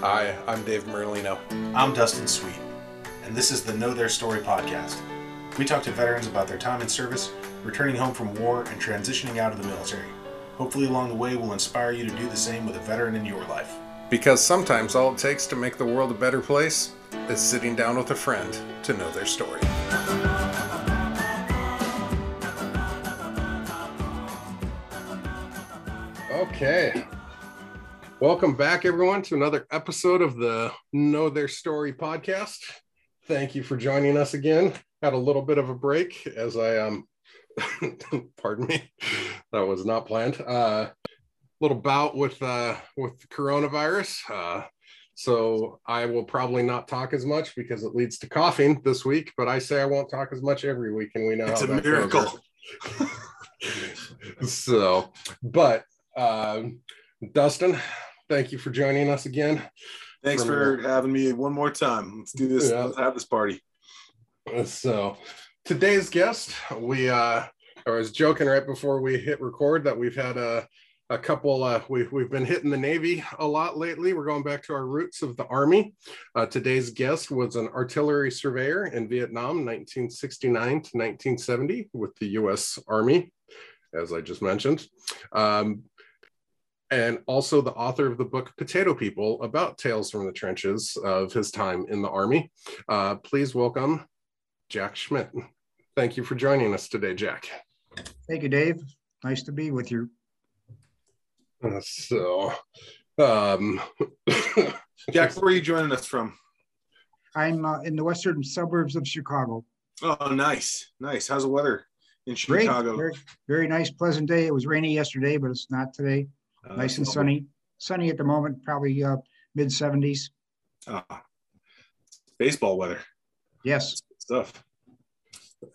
Hi, I'm Dave Merlino. I'm Dustin Sweet, and this is the Know Their Story podcast. We talk to veterans about their time in service, returning home from war, and transitioning out of the military. Hopefully, along the way, we'll inspire you to do the same with a veteran in your life. Because sometimes all it takes to make the world a better place is sitting down with a friend to know their story. Okay. Welcome back, everyone, to another episode of the Know Their Story podcast. Thank you for joining us again. Had a little bit of a break as I um pardon me, that was not planned. Uh little bout with uh with coronavirus. Uh so I will probably not talk as much because it leads to coughing this week, but I say I won't talk as much every week, and we know It's a miracle. so, but um, Dustin, thank you for joining us again. Thanks From for having me one more time. Let's do this. Yeah. Let's have this party. So, today's guest, we uh, I was joking right before we hit record that we've had a a couple uh, we've, we've been hitting the navy a lot lately we're going back to our roots of the army uh, today's guest was an artillery surveyor in vietnam 1969 to 1970 with the u.s army as i just mentioned um, and also the author of the book potato people about tales from the trenches of his time in the army uh, please welcome jack schmitt thank you for joining us today jack Thank you, Dave. Nice to be with you. Uh, so um Jack, where are you joining us from? I'm uh, in the western suburbs of Chicago. Oh, nice, nice. How's the weather in Chicago? very, very nice, pleasant day. It was rainy yesterday, but it's not today. Uh, Nice and lovely. sunny. Sunny at the moment, probably uh, mid 70s. Ah, baseball weather Yes, stuff.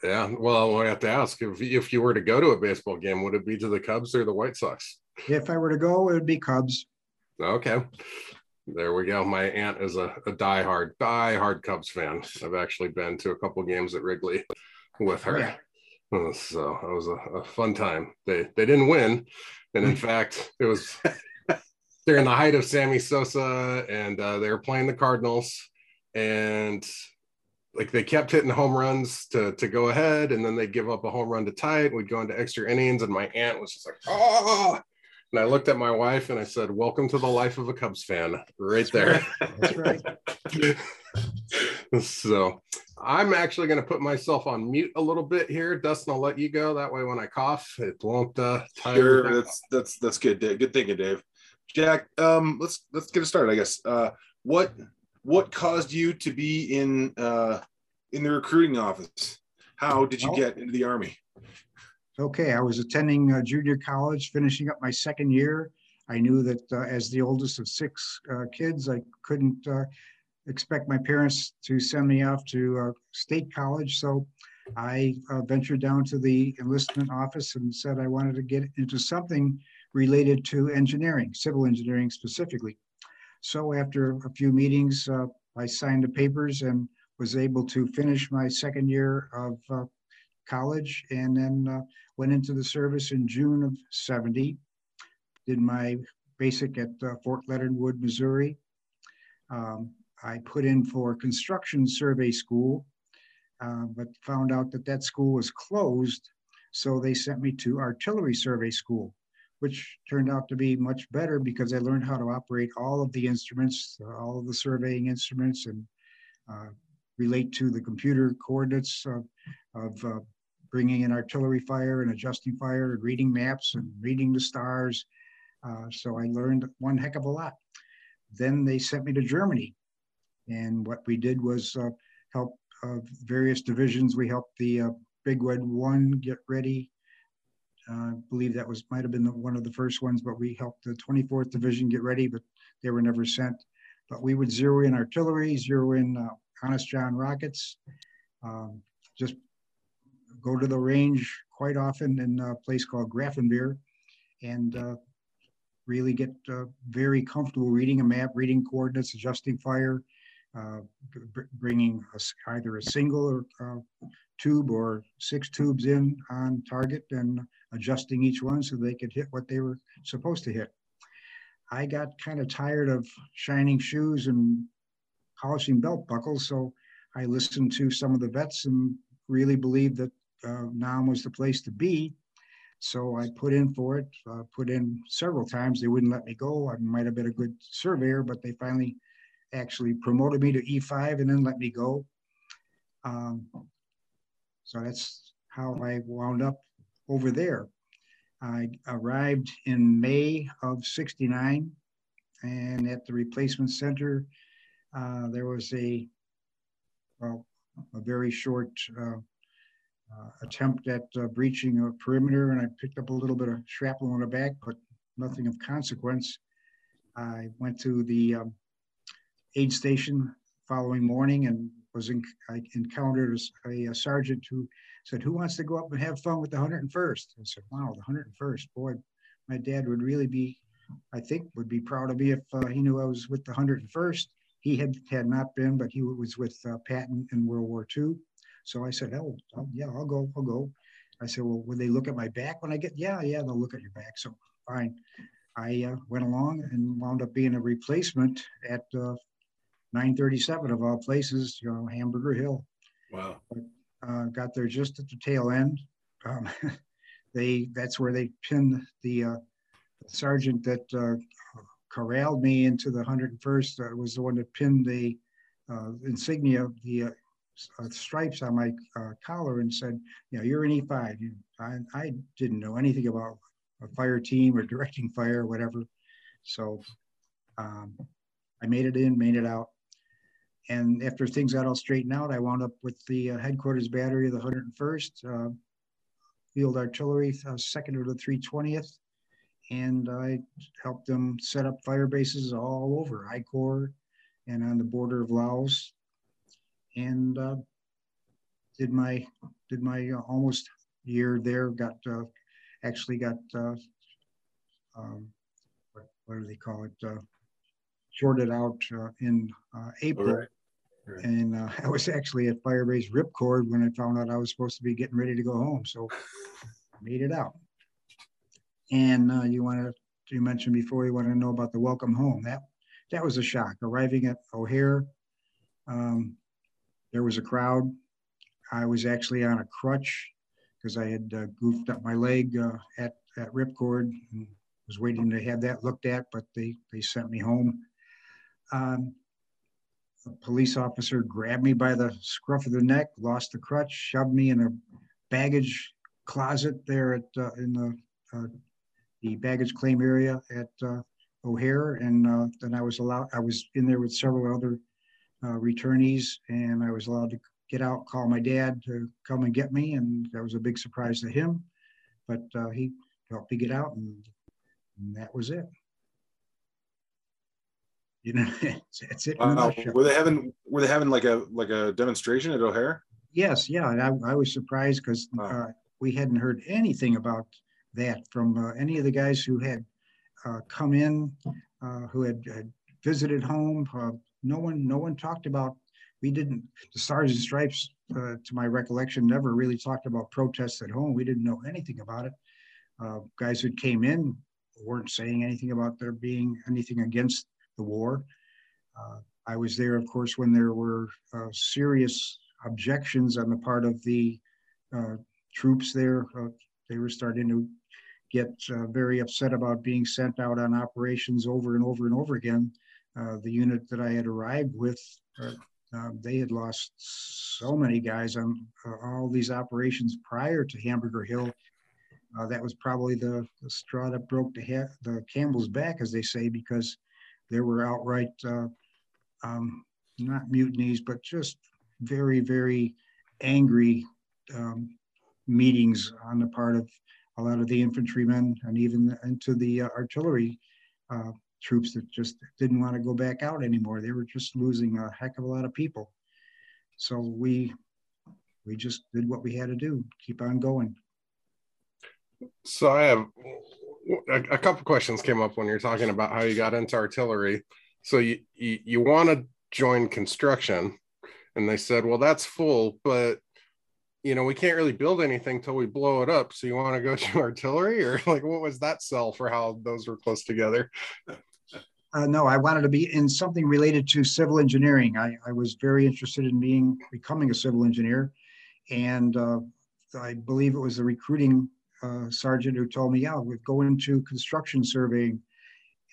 Yeah, well, I have to ask if if you were to go to a baseball game, would it be to the Cubs or the White Sox? if I were to go, it would be Cubs. Okay, there we go. My aunt is a, a diehard diehard Cubs fan. I've actually been to a couple games at Wrigley with her, Yeah. So it was a, a fun time. They they didn't win, and in fact, it was during the height of Sammy Sosa, and uh, they were playing the Cardinals, and like they kept hitting home runs to to go ahead, and then they'd give up a home run to tie it. We'd go into extra innings, and my aunt was just like, "Oh!" And I looked at my wife and I said, "Welcome to the life of a Cubs fan," right there. That's right. so I'm actually going to put myself on mute a little bit here. Dustin, I'll let you go. That way, when I cough, it won't uh, tire. Sure, that's that's that's good. Dave. Good thinking, Dave. Jack, um, let's let's get it started. I guess. Uh, what what caused you to be in uh, in the recruiting office? How did you Well- get into the army? Okay, I was attending uh, junior college, finishing up my second year. I knew that uh, as the oldest of six uh, kids, I couldn't uh, expect my parents to send me off to uh, state college. So I uh, ventured down to the enlistment office and said I wanted to get into something related to engineering, civil engineering specifically. So after a few meetings, uh, I signed the papers and was able to finish my second year of uh, college and then uh, went into the service in June of 70. Did my basic at uh, Fort Leonard Wood, Missouri. Um, I put in for construction survey school, uh, but found out that that school was closed. So they sent me to artillery survey school, which turned out to be much better because I learned how to operate all of the instruments, all of the surveying instruments, and uh, relate to the computer coordinates of, of uh, bringing in artillery fire and adjusting fire and reading maps and reading the stars. Uh, so I learned one heck of a lot. Then they sent me to Germany. And what we did was uh, help uh, various divisions. We helped the uh, Big Red One get ready. I believe that was might have been the, one of the first ones, but we helped the 24th Division get ready, but they were never sent. But we would zero in artillery, zero in Honest John rockets, um, just go to the range quite often in a place called Grafenwöhr and uh, really get uh, very comfortable reading a map, reading coordinates, adjusting fire, bringing a either a single or uh, tube or six tubes in on target and adjusting each one so they could hit what they were supposed to hit. I got kind of tired of shining shoes and polishing belt buckles. So I listened to some of the vets and really believed that uh, Nam was the place to be. So I put in for it, uh, put in several times. They wouldn't let me go. I might have been a good surveyor, but they finally actually promoted me to E5 and then let me go. Um, so that's how I wound up over there. I arrived in May of 69 and at the replacement center, uh, there was a, well, a very short uh, uh, attempt at uh, breaching a perimeter and I picked up a little bit of shrapnel in the back, but nothing of consequence. I went to the um, aid station following morning and was in, I encountered a, a, sergeant who said, who wants to go up and have fun with the 101st? I said, wow, the 101st, boy, my dad would really be, I think would be proud of me if uh, he knew I was with the 101st. He had, had not been, but he was with uh, Patton in World War II. So I said, oh, yeah, I'll go, I'll go. I said, well, would they look at my back when I get? Yeah, yeah, they'll look at your back. So fine. I uh, went along and wound up being a replacement at uh, 937 of all places, you know, Hamburger Hill. Wow. But, uh, got there just at the tail end. Um, they that's where they pinned the uh, sergeant that uh, corralled me into the 101st. Uh, was the one that pinned the uh, insignia, the uh, stripes on my collar, and said, "You know, you're an E5." You I, I didn't know anything about a fire team or directing fire or whatever, so um, I made it in, made it out and after things got all straightened out, I wound up with the uh, headquarters battery of the 101st uh, Field Artillery, uh, second to the 320th, and I helped them set up fire bases all over I Corps and on the border of Laos, and uh, did my did my uh, almost year there. Got uh, actually got um, what, what do they call it? Shorted out uh, in uh, April. Right. Right. And uh, I was actually at Firebase Ripcord when I found out I was supposed to be getting ready to go home. So I made it out. And uh, you want to, you mentioned before, you want to know about the welcome home. That that was a shock. Arriving at O'Hare, um, there was a crowd. I was actually on a crutch because I had uh, goofed up my leg uh, at at Ripcord and was waiting to have that looked at, but they they sent me home. Um, a police officer grabbed me by the scruff of the neck, lost the crutch, shoved me in a baggage closet there at uh, in the uh, the baggage claim area at uh, O'Hare, and uh, then I was allowed. I was in there with several other uh, returnees, and I was allowed to get out, call my dad to come and get me, and that was a big surprise to him. But uh, he helped me get out, and, and that was it. You know, that's it. Wow. Were they having Were they having like a like a demonstration at O'Hare? Yes, yeah, and I, I was surprised because uh, we hadn't heard anything about that from uh, any of the guys who had uh, come in, uh, who had, had, visited home. Uh, no one, no one talked about. We didn't. The Stars and Stripes, uh, to my recollection, never really talked about protests at home. We didn't know anything about it. guys who came in weren't saying anything about there being anything against the war. Uh, I was there, of course, when there were uh, serious objections on the part of the uh, troops there. Uh, they were starting to get uh, very upset about being sent out on operations over and over and over again. Uh, the unit that I had arrived with, they had lost so many guys on all these operations prior to Hamburger Hill. that was probably the, the straw that broke the, the camel's back, as they say, because there were outright, uh, um, not mutinies, but just very, very angry um, meetings on the part of a lot of the infantrymen and even into the uh, artillery uh, troops that just didn't want to go back out anymore. They were just losing a heck of a lot of people. So we we just did what we had to do, keep on going. So I have a, a couple questions came up when you're talking about how you got into artillery. So you you, you want to join construction, and they said, well, that's full, but you know we can't really build anything till we blow it up. So you want to go to artillery, or like what was that sell for how those were close together? Uh, no, I wanted to be in something related to civil engineering. I, I was very interested in being becoming a civil engineer, and uh, I believe it was the recruiting uh, sergeant who told me, "Yeah, we go into construction surveying."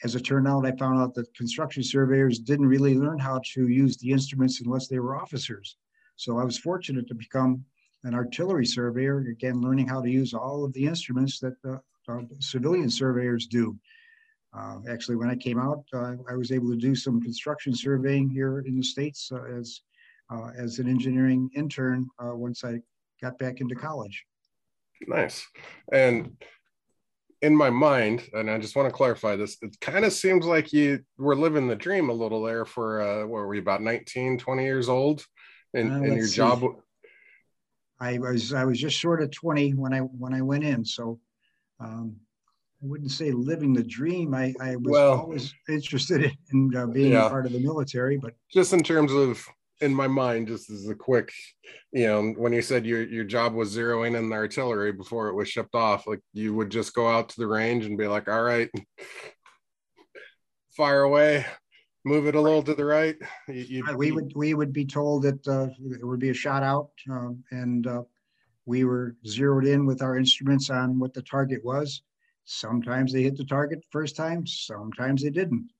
As it turned out, I found out that construction surveyors didn't really learn how to use the instruments unless they were officers. So I was fortunate to become an artillery surveyor, again, learning how to use all of the instruments that uh, civilian surveyors do. Uh, actually, when I came out, uh, I was able to do some construction surveying here in the States uh, as, uh, as an engineering intern uh, once I got back into college. Nice. And in my mind, and I just want to clarify this, it kind of seems like you were living the dream a little there for, uh, what were you, about 19, 20 years old? And, and your see. job I was I was just short of 20 when I when I went in. So um, I wouldn't say living the dream. I, I was well, always interested in uh, being yeah. part of the military, but just in terms of in my mind, just as a quick, you know, when you said your your job was zeroing in the artillery before it was shipped off, like you would just go out to the range and be like, all right, fire away, move it a little to the right. You, you, we would we would be told that uh, there would be a shot out, um, and uh, we were zeroed in with our instruments on what the target was. Sometimes they hit the target first time, sometimes they didn't.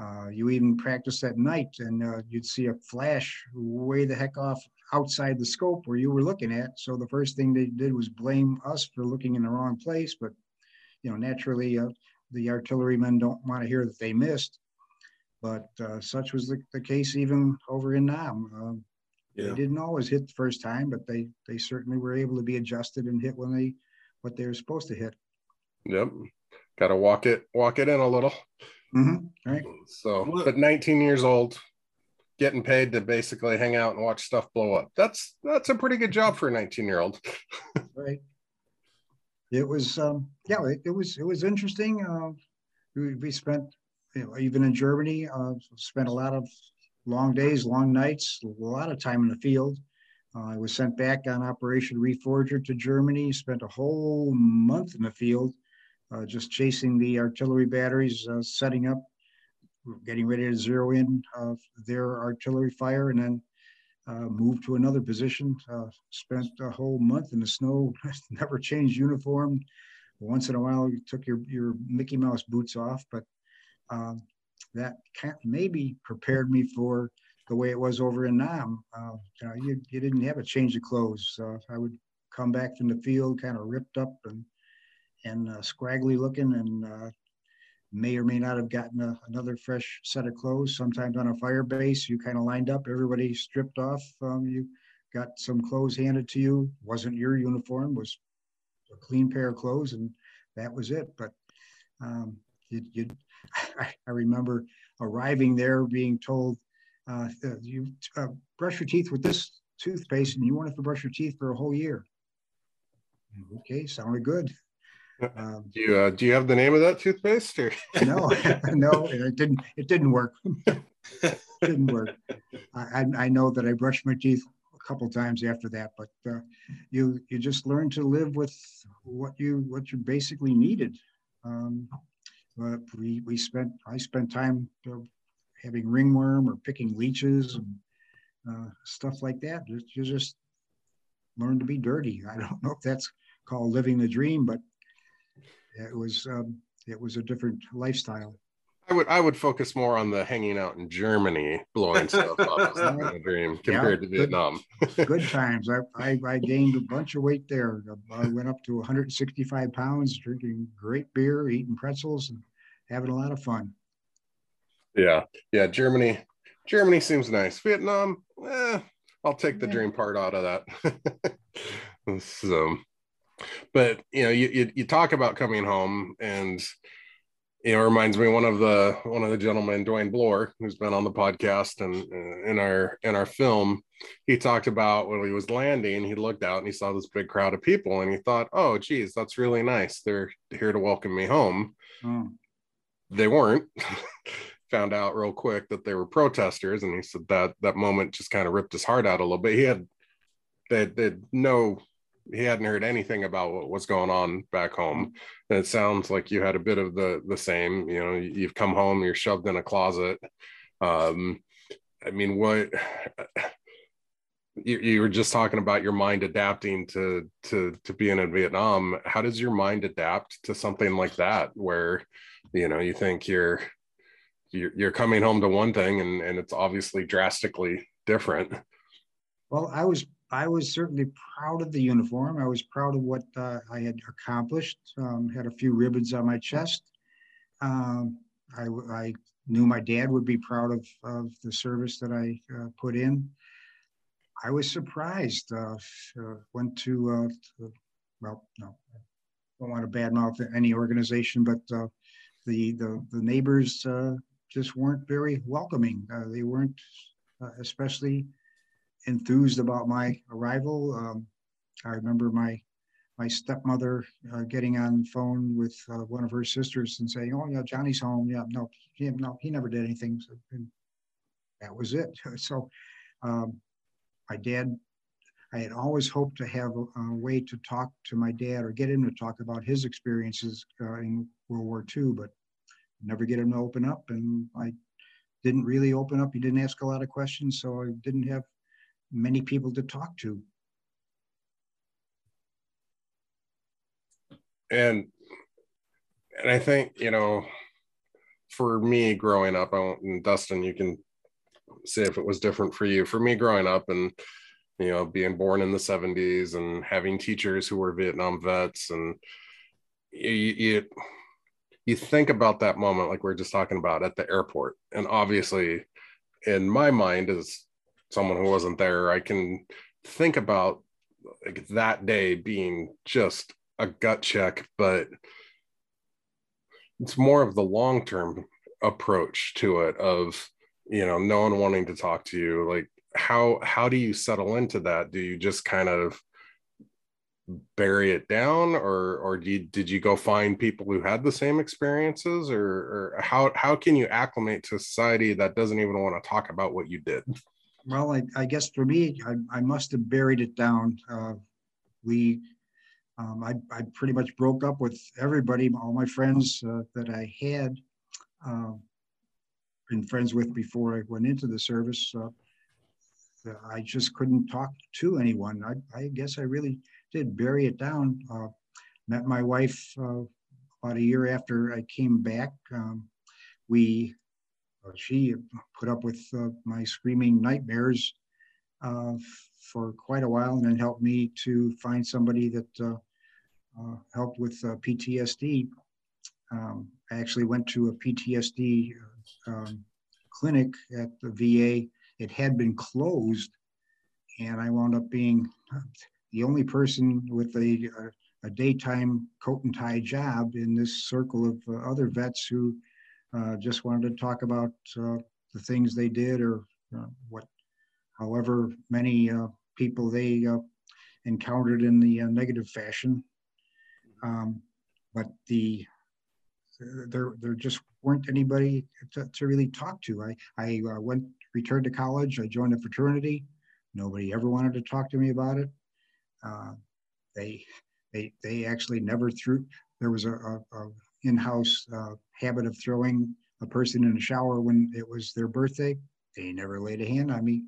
Uh, you even practice at night, and uh, you'd see a flash way the heck off outside the scope where you were looking at. So the first thing they did was blame us for looking in the wrong place. But you know, naturally, uh, the artillerymen don't want to hear that they missed. But uh, such was the, the, case even over in Nam. Um, yeah. They didn't always hit the first time, but they they certainly were able to be adjusted and hit when they what they were supposed to hit. Yep, got to walk it walk it in a little. Mm-hmm. Right. So, but 19 years old, getting paid to basically hang out and watch stuff blow up. That's that's a pretty good job for a 19 year old. right. It was um, yeah, it, it was it was interesting. Uh, we, we spent you know, even in Germany, uh, spent a lot of long days, long nights, a lot of time in the field. Uh, I was sent back on Operation Reforger to Germany, spent a whole month in the field, uh, just chasing the artillery batteries, uh, setting up, getting ready to zero in their artillery fire, and then uh, moved to another position. Uh, spent a whole month in the snow, never changed uniform. Once in a while, you took your, your Mickey Mouse boots off, but um, that maybe prepared me for the way it was over in Nam. Uh, you, know, you, you, didn't have a change of clothes. Uh, I would come back from the field kind of ripped up and and uh, scraggly looking and uh, may or may not have gotten a, another fresh set of clothes. Sometimes on a fire base, you kind of lined up, everybody stripped off. Um, you got some clothes handed to you. Wasn't your uniform, was a clean pair of clothes, and that was it. But um, you, you I, remember arriving there being told, uh, you uh, brush your teeth with this toothpaste and you won't have to brush your teeth for a whole year. Okay, sounded good. Um, do you uh, do you have the name of that toothpaste? Or? no, no, it didn't. It didn't work. it didn't work. I, I know that I brushed my teeth a couple times after that, but uh, you you just learn to live with what you what you basically needed. Um, but we, we spent, I spent time uh, having ringworm or picking leeches and uh, stuff like that. You just learn to be dirty. I don't know if that's called living the dream, but it was, um, it was a different lifestyle. I would I would focus more on the hanging out in Germany, blowing stuff up as dream compared yeah, to Vietnam. Good, good times. I, I, I gained a bunch of weight there. I went up to 165 pounds, drinking great beer, eating pretzels, and having a lot of fun. Yeah, yeah. Germany, Germany seems nice. Vietnam, eh, I'll take the yeah. dream part out of that. so, but you know, you, you you talk about coming home and you know, reminds me one of the one of the gentlemen, Dwayne Bloor, who's been on the podcast and uh, in our in our film, he talked about when he was landing, he looked out and he saw this big crowd of people, and he thought, "Oh, geez, that's really nice. They're here to welcome me home." Hmm. They weren't. Found out real quick that they were protesters, and he said that that moment just kind of ripped his heart out a little bit. He had they, they had no he hadn't heard anything about what was going on back home. And it sounds like you had a bit of the the same. You know, you've come home, you're shoved in a closet. Um, I mean, what you, you were just talking about your mind adapting to to to being in Vietnam. How does your mind adapt to something like that, where you know you think you're you're, you're coming home to one thing and and it's obviously drastically different. Well, I was I was certainly proud of the uniform. I was proud of what uh, I had accomplished. Um, had a few ribbons on my chest. Um, I, I, knew my dad would be proud of, of the service that I uh, put in. I was surprised. Uh, uh went to, uh, to, well, no, I don't want to badmouth any organization, but uh, the, the the neighbors just weren't very welcoming. they weren't especially enthused about my arrival. Um, I remember my my stepmother uh, getting on the phone with uh, one of her sisters and saying, "Oh yeah, Johnny's home. Yeah, no, he, no, he never did anything." So, that was it. So, um, my dad, I had always hoped to have a, a, way to talk to my dad or get him to talk about his experiences uh, in World War II, but never get him to open up. And I didn't really open up. He didn't ask a lot of questions, so I didn't have many people to talk to. And and I think you know, for me growing up, I and Dustin, you can say if it was different for you. For me growing up and you know being born in the 70s and having teachers who were Vietnam vets and you, you you think about that moment like we are just talking about at the airport and obviously in my mind as someone who wasn't there, I can think about like that day being just a gut check, but it's more of the long term approach to it of you know no one wanting to talk to you. Like how how do you settle into that? Do you just kind of bury it down or or you, did you go find people who had the same experiences or, or how how can you acclimate to society that doesn't even want to talk about what you did well, I, I guess for me, I, I, must have buried it down. Uh, we, um, I, I pretty much broke up with everybody, all my friends uh, that I had uh, been friends with before I went into the service. Uh, I just couldn't talk to anyone. I, I, guess I really did bury it down. Uh, met my wife uh, about a year after I came back. Um, we she put up with uh, my screaming nightmares uh, for quite a while and then helped me to find somebody that helped with PTSD. Um, I actually went to a PTSD um, clinic at the VA. It had been closed, and I wound up being the only person with a, a, a daytime coat and tie job in this circle of uh, other vets who uh, just wanted to talk about uh, the things they did or uh, what, however many uh, people they uh, encountered in the negative fashion. Um, but the there there just weren't anybody to, to really talk to. I I went returned to college. I joined a fraternity. Nobody ever wanted to talk to me about it. they they they actually never threw. There was a, a, a in-house uh, habit of throwing a person in a shower when it was their birthday. They never laid a hand on me.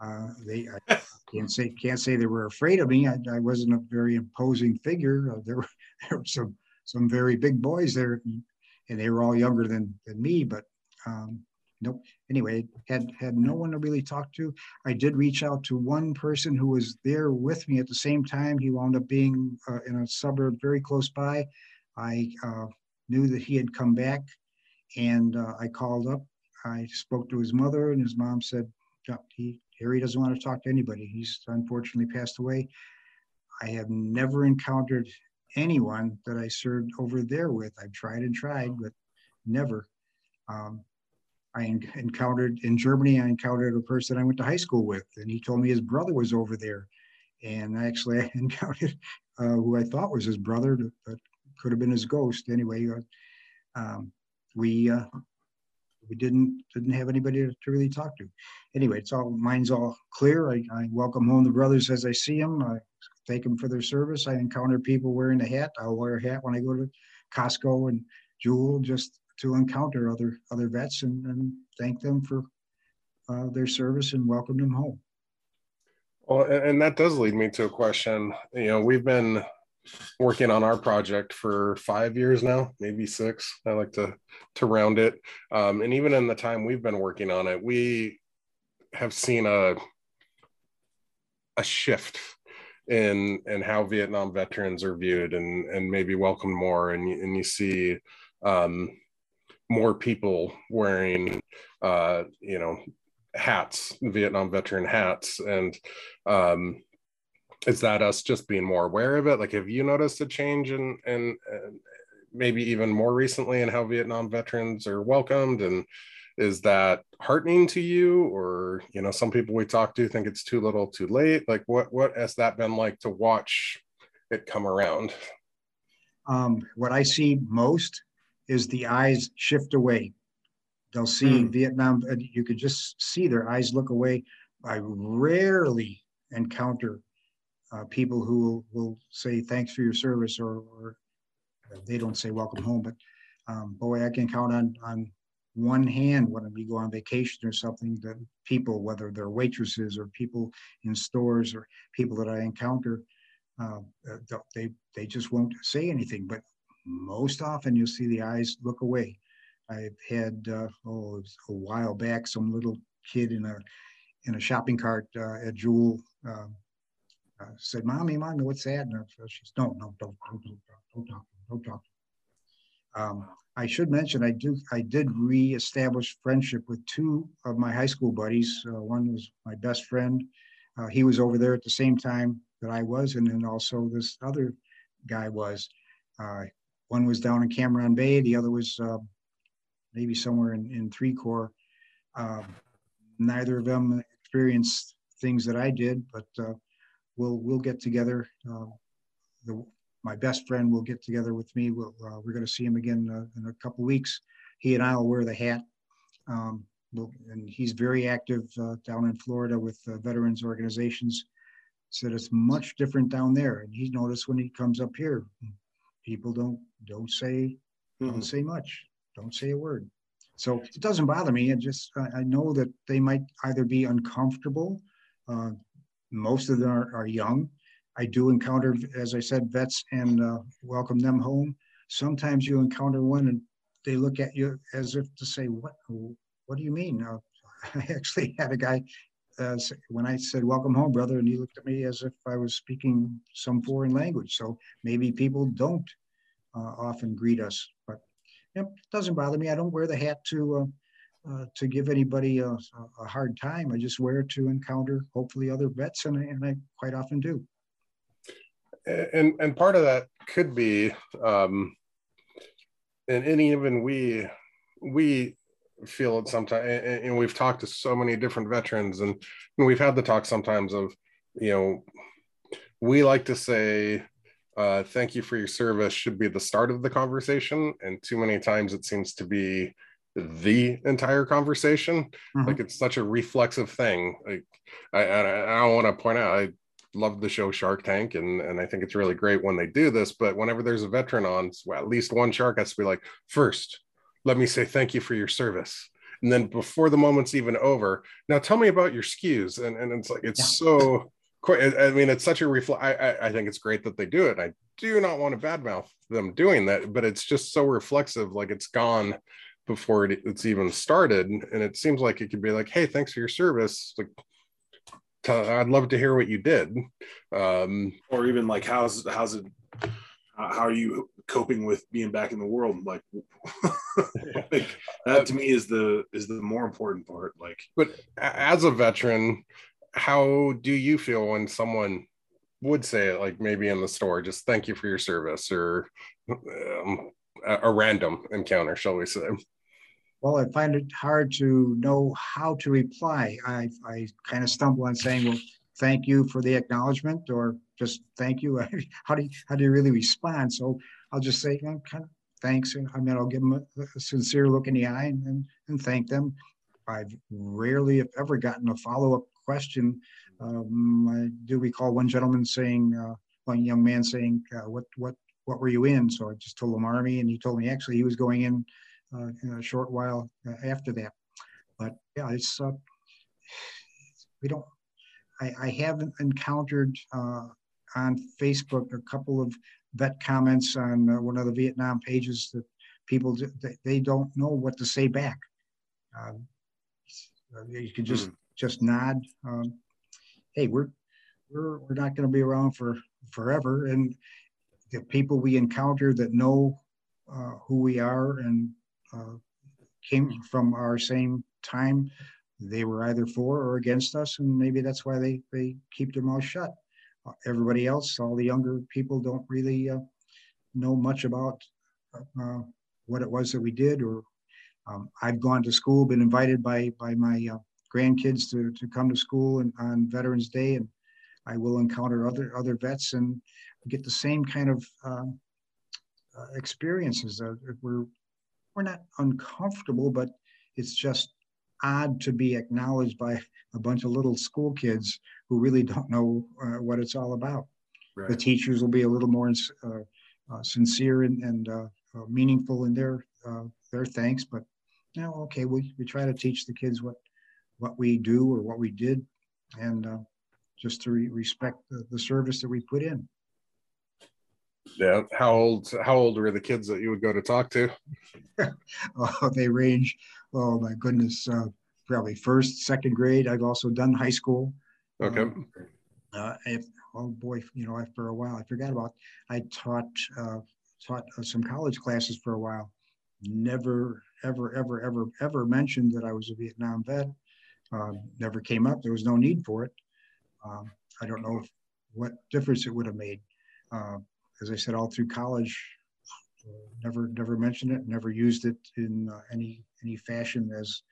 Uh, they I can't say can't say they were afraid of me. I, I wasn't a very imposing figure. Uh, there were there were some some very big boys there, and they were all younger than than me. But um, nope. Anyway, had had no one to really talk to. I did reach out to one person who was there with me at the same time. He wound up being uh, in a suburb very close by. I uh, knew that he had come back and uh, I called up. I spoke to his mother, and his mom said, he, Harry doesn't want to talk to anybody. He's unfortunately passed away. I have never encountered anyone that I served over there with. I've tried and tried, but never. Um, I en- encountered in Germany, I encountered a person I went to high school with, and he told me his brother was over there. And actually, I encountered uh, who I thought was his brother, but could have been his ghost. Anyway, uh, um, we uh, we didn't didn't have anybody to, really talk to. Anyway, it's all mine's all clear. I, I, welcome home the brothers as I see them. I thank them for their service. I encounter people wearing a hat. I'll wear a hat when I go to Costco and Jewel just to encounter other other vets and, and thank them for uh, their service and welcome them home. Well, and that does lead me to a question. You know, we've been working on our project for five years now, maybe six. I like to to round it. Um, and even in the time we've been working on it, we have seen a a shift in in how Vietnam veterans are viewed and and maybe welcomed more. And and you see um, more people wearing uh, you know hats, Vietnam veteran hats, and um, is that us just being more aware of it? Like, have you noticed a change in in, in maybe even more recently in how Vietnam veterans are welcomed? And is that heartening to you? Or you know some people we talk to think it's too little too late. Like what what has that been like to watch it come around? Um, what i see most is the eyes shift away. They'll see mm. vietnam you could just see their eyes look away. I rarely encounter uh, people who will say thanks for your service or, or they don't say welcome home but um, boy i can count on on one hand when we go on vacation or something that people, whether they're waitresses or people in stores or people that I encounter, uh, uh they they just won't say anything. But most often you'll see the eyes look away. I've had uh, oh a while back some little kid in a in a shopping cart uh, at Jewel uh, said, "Mommy, mommy, what's that?" And she's no, no, don't, don't, don't, don't talk, don't talk. Um, I should mention I do I did reestablish friendship with two of my high school buddies. Uh, one was my best friend. Uh, he was over there at the same time that I was, and then also this other guy was. Uh, one was down in Cam Ranh Bay. The other was uh, maybe somewhere in, in Three Corps. Um, neither of them experienced things that I did, but uh, we'll we'll get together. Uh, the my best friend will get together with me. We'll, uh, we're going to see him again uh, in a couple weeks. He and I will wear the hat. Um, we'll, and he's very active uh, down in Florida with uh, veterans organizations. Said it's much different down there, and he noticed when he comes up here, people don't don't say mm-hmm. don't say much, don't say a word. So it doesn't bother me. It just I, I know that they might either be uncomfortable. Uh, most of them are, are young I do encounter, as I said, vets and uh, welcome them home. Sometimes you encounter one and they look at you as if to say, "What? What do you mean?" Uh, I actually had a guy uh, when I said "Welcome home, brother," and he looked at me as if I was speaking some foreign language. So maybe people don't uh, often greet us, but it doesn't bother me. I don't wear the hat to uh, to give anybody a, a, hard time. I just wear it to encounter hopefully other vets, and I, and I quite often do and and part of that could be um and, and even we we feel it sometimes and, and, we've talked to so many different veterans and, and we've had the talk sometimes of you know we like to say uh, thank you for your service should be the start of the conversation and too many times it seems to be the entire conversation mm-hmm. like it's such a reflexive thing like i i, I want to point out i love the show Shark Tank, and and I think it's really great when they do this. But whenever there's a veteran on, well, at least one shark has to be like, first, let me say thank you for your service. And then before the moment's even over, now tell me about your SKUs. And, and it's like, it's yeah. so I mean, it's such a reflect. I, I think it's great that they do it. I do not want to badmouth them doing that, but it's just so reflexive. Like it's gone before it, it's even started. And it seems like it could be like, hey, thanks for your service. Like, I'd love to hear what you did. Um, or even like, how's how's it? How are you coping with being back in the world? Like, like that to me is the is the more important part. Like, but as a veteran, how do you feel when someone would say it, like maybe in the store, just thank you for your service, or um, a, a random encounter, shall we say? Well, I find it hard to know how to reply. I, I kind of stumble on saying, well, thank you for the acknowledgement or just thank you. how do you, how do you really respond? So I'll just say, kind of, thanks. And I mean, I'll give them a, a sincere look in the eye and, and, and thank them. I've rarely, if ever, gotten a follow-up question Um, I do recall one gentleman saying, uh, one young man saying, uh, "What what what were you in?" So I just told him Army, and he told me actually he was going in, in a short while uh, after that. But yeah, it's uh, we don't. I, I haven't encountered uh, on Facebook a couple of vet comments on uh, one of the Vietnam pages that people they don't know what to say back. Um, you can just mm. just nod. Um, hey, we're we're we're not going to be around for forever, and the people we encounter that know uh, who we are and uh, came from our same time, they were either for or against us, and maybe that's why they they keep their mouth shut. Uh, everybody else, all the younger people, don't really uh, know much about uh, what it was that we did. Or um, I've gone to school, been invited by by my uh, grandkids to to come to school and on Veterans Day, and I will encounter other other vets and get the same kind of uh, experiences. we're we're not uncomfortable, but it's just odd to be acknowledged by a bunch of little school kids who really don't know uh, what it's all about. Right. The teachers will be a little more uh, uh, sincere and, and uh, uh, meaningful in their uh, their thanks, but you know, okay, we, we try to teach the kids what what we do or what we did, and just to re- respect the, the service that we put in. Yeah. How old? How old were the kids that you would go to talk to? oh, they range. Oh my goodness, uh, probably first, second grade. I've also done high school. Okay. Um, uh, if, oh boy, you know, after a while I forgot about. I taught uh, taught uh, some college classes for a while. Never, ever, ever, ever, ever mentioned that I was a Vietnam vet. Um, never came up. There was no need for it. Um, I don't know if, what difference it would have made. Uh, as I said, all through college, uh, never never mentioned it, never used it in uh, any any fashion as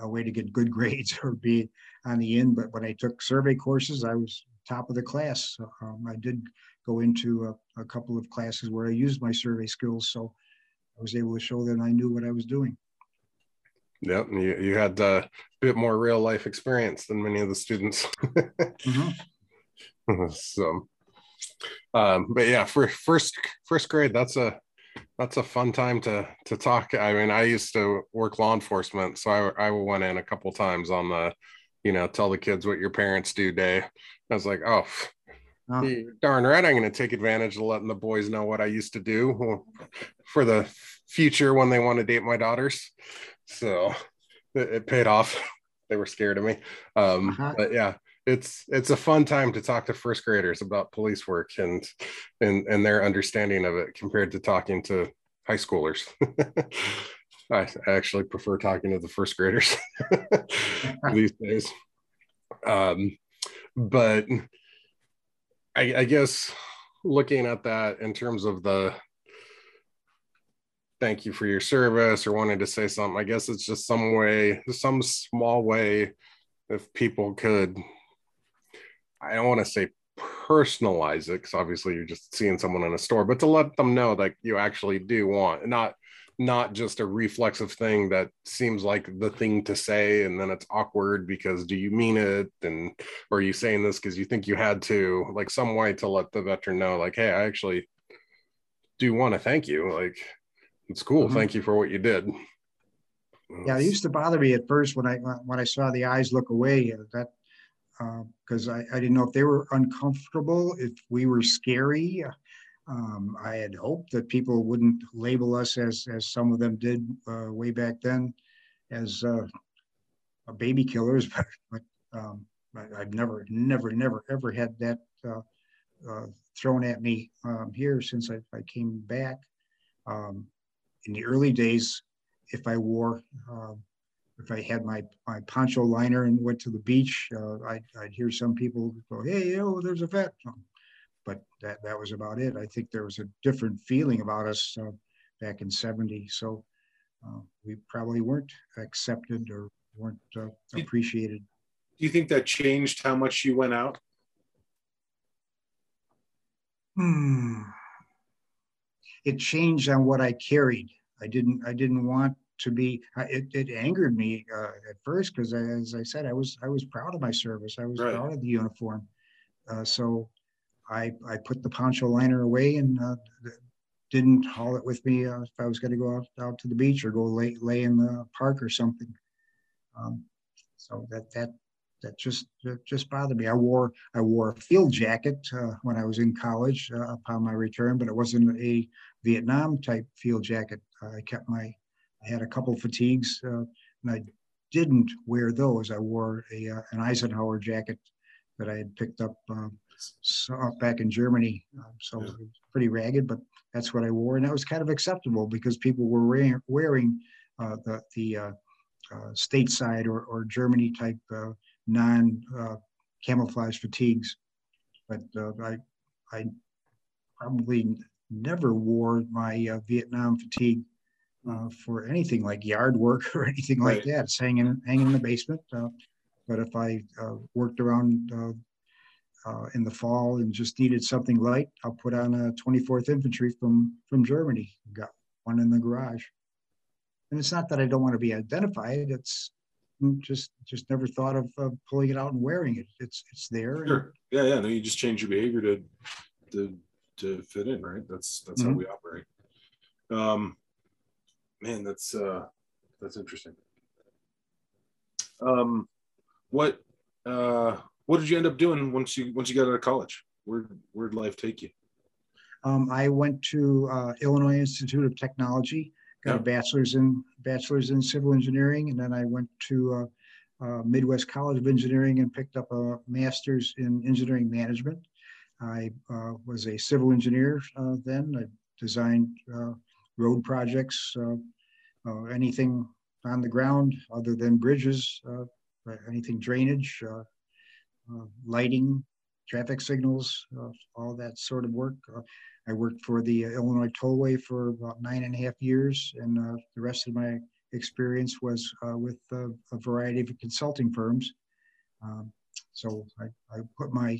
a way to get good grades or be on the end. But when I took survey courses, I was top of the class. Um, I did go into a, a, couple of classes where I used my survey skills, so I was able to show that I knew what I was doing. Yep, you, you had a bit more real life experience than many of the students. mm-hmm. so, um, but yeah, for first first grade, that's a that's a fun time to to talk. I mean, I used to work law enforcement, so I I went in a couple times on the, you know, tell the kids what your parents do day. I was like, oh, oh. darn right, I'm going to take advantage of letting the boys know what I used to do for the future when they want to date my daughters. So it, it paid off. they were scared of me, um, uh-huh. but yeah, it's it's a fun time to talk to first graders about police work and and and their understanding of it compared to talking to high schoolers. I actually prefer talking to the first graders these days. Um, but I, I guess looking at that in terms of the thank you for your service or wanting to say something, I guess it's just some way, some small way if people could I don't want to say personalize it because obviously you're just seeing someone in a store, but to let them know that you actually do want not not just a reflexive thing that seems like the thing to say and then it's awkward because do you mean it? And or are you saying this because you think you had to? Like some way to let the veteran know like hey i actually do want to thank you like it's cool mm-hmm. thank you for what you did. Yeah it used to bother me at first when i when i saw the eyes look away that because uh, I, I didn't know if they were uncomfortable, if we were scary. Um, I had hoped that people wouldn't label us as, as some of them did uh, way back then as uh, baby killers, but, but um, I, have never, never, never, ever had that uh, uh, thrown at me um, here since I, I came back. Um, in the early days, if I wore uh, if I had my, my poncho liner and went to the beach, uh, I'd, I'd hear some people go, hey, oh, there's a vet. But that, that was about it. I think there was a different feeling about us uh, back in 70. So uh, we probably weren't accepted or weren't uh, appreciated. Do you think that changed how much you went out? Hmm. It changed on what I carried. I didn't I didn't want to be. It, it angered me uh, at first because, as I said, I was I was proud of my service. I was right. proud of the uniform. Uh, so I I put the poncho liner away and uh, didn't haul it with me uh, if I was going to go out, out to the beach or go lay lay in the park or something. Um, so that that that just that just bothered me. I wore I wore a field jacket uh, when I was in college uh, upon my return, but it wasn't a Vietnam type field jacket. I kept my I had a couple fatigues, uh, and I didn't wear those. I wore a uh, an Eisenhower jacket that I had picked up um, back in Germany. Um, so yeah. pretty ragged, but that's what I wore, and that was kind of acceptable because people were wearing, wearing uh, the the uh, uh, stateside or, or Germany type uh, non uh, camouflage fatigues. But I, I probably never wore my Vietnam fatigue uh, for anything like yard work or anything right. like that. It's hanging hanging in the basement. Uh, but if I uh, worked around in the fall and just needed something light, I'll put on a 24th Infantry from from Germany. Got one in the garage. And it's not that I don't want to be identified. It's just just never thought of uh, pulling it out and wearing it. It's it's there. Sure. Yeah, yeah. No, you just change your behavior to to to fit in, right? That's that's mm-hmm. how we operate. Um, man, that's uh, that's interesting. Um, what uh, what did you end up doing once you once you got out of college? Where where'd life take you? Um, I went to uh, Illinois Institute of Technology got a bachelor's in bachelor's in civil engineering, and then I went to uh, uh, Midwest College of Engineering and picked up a master's in engineering management. I uh, was a civil engineer uh, then. I designed uh, road projects, uh, anything on the ground other than bridges, anything drainage, lighting, traffic signals, all that sort of work. I worked for the Illinois Tollway for about nine and a half years, and uh, the rest of my experience was uh, with uh, a variety of consulting firms. Um, so I, I, put my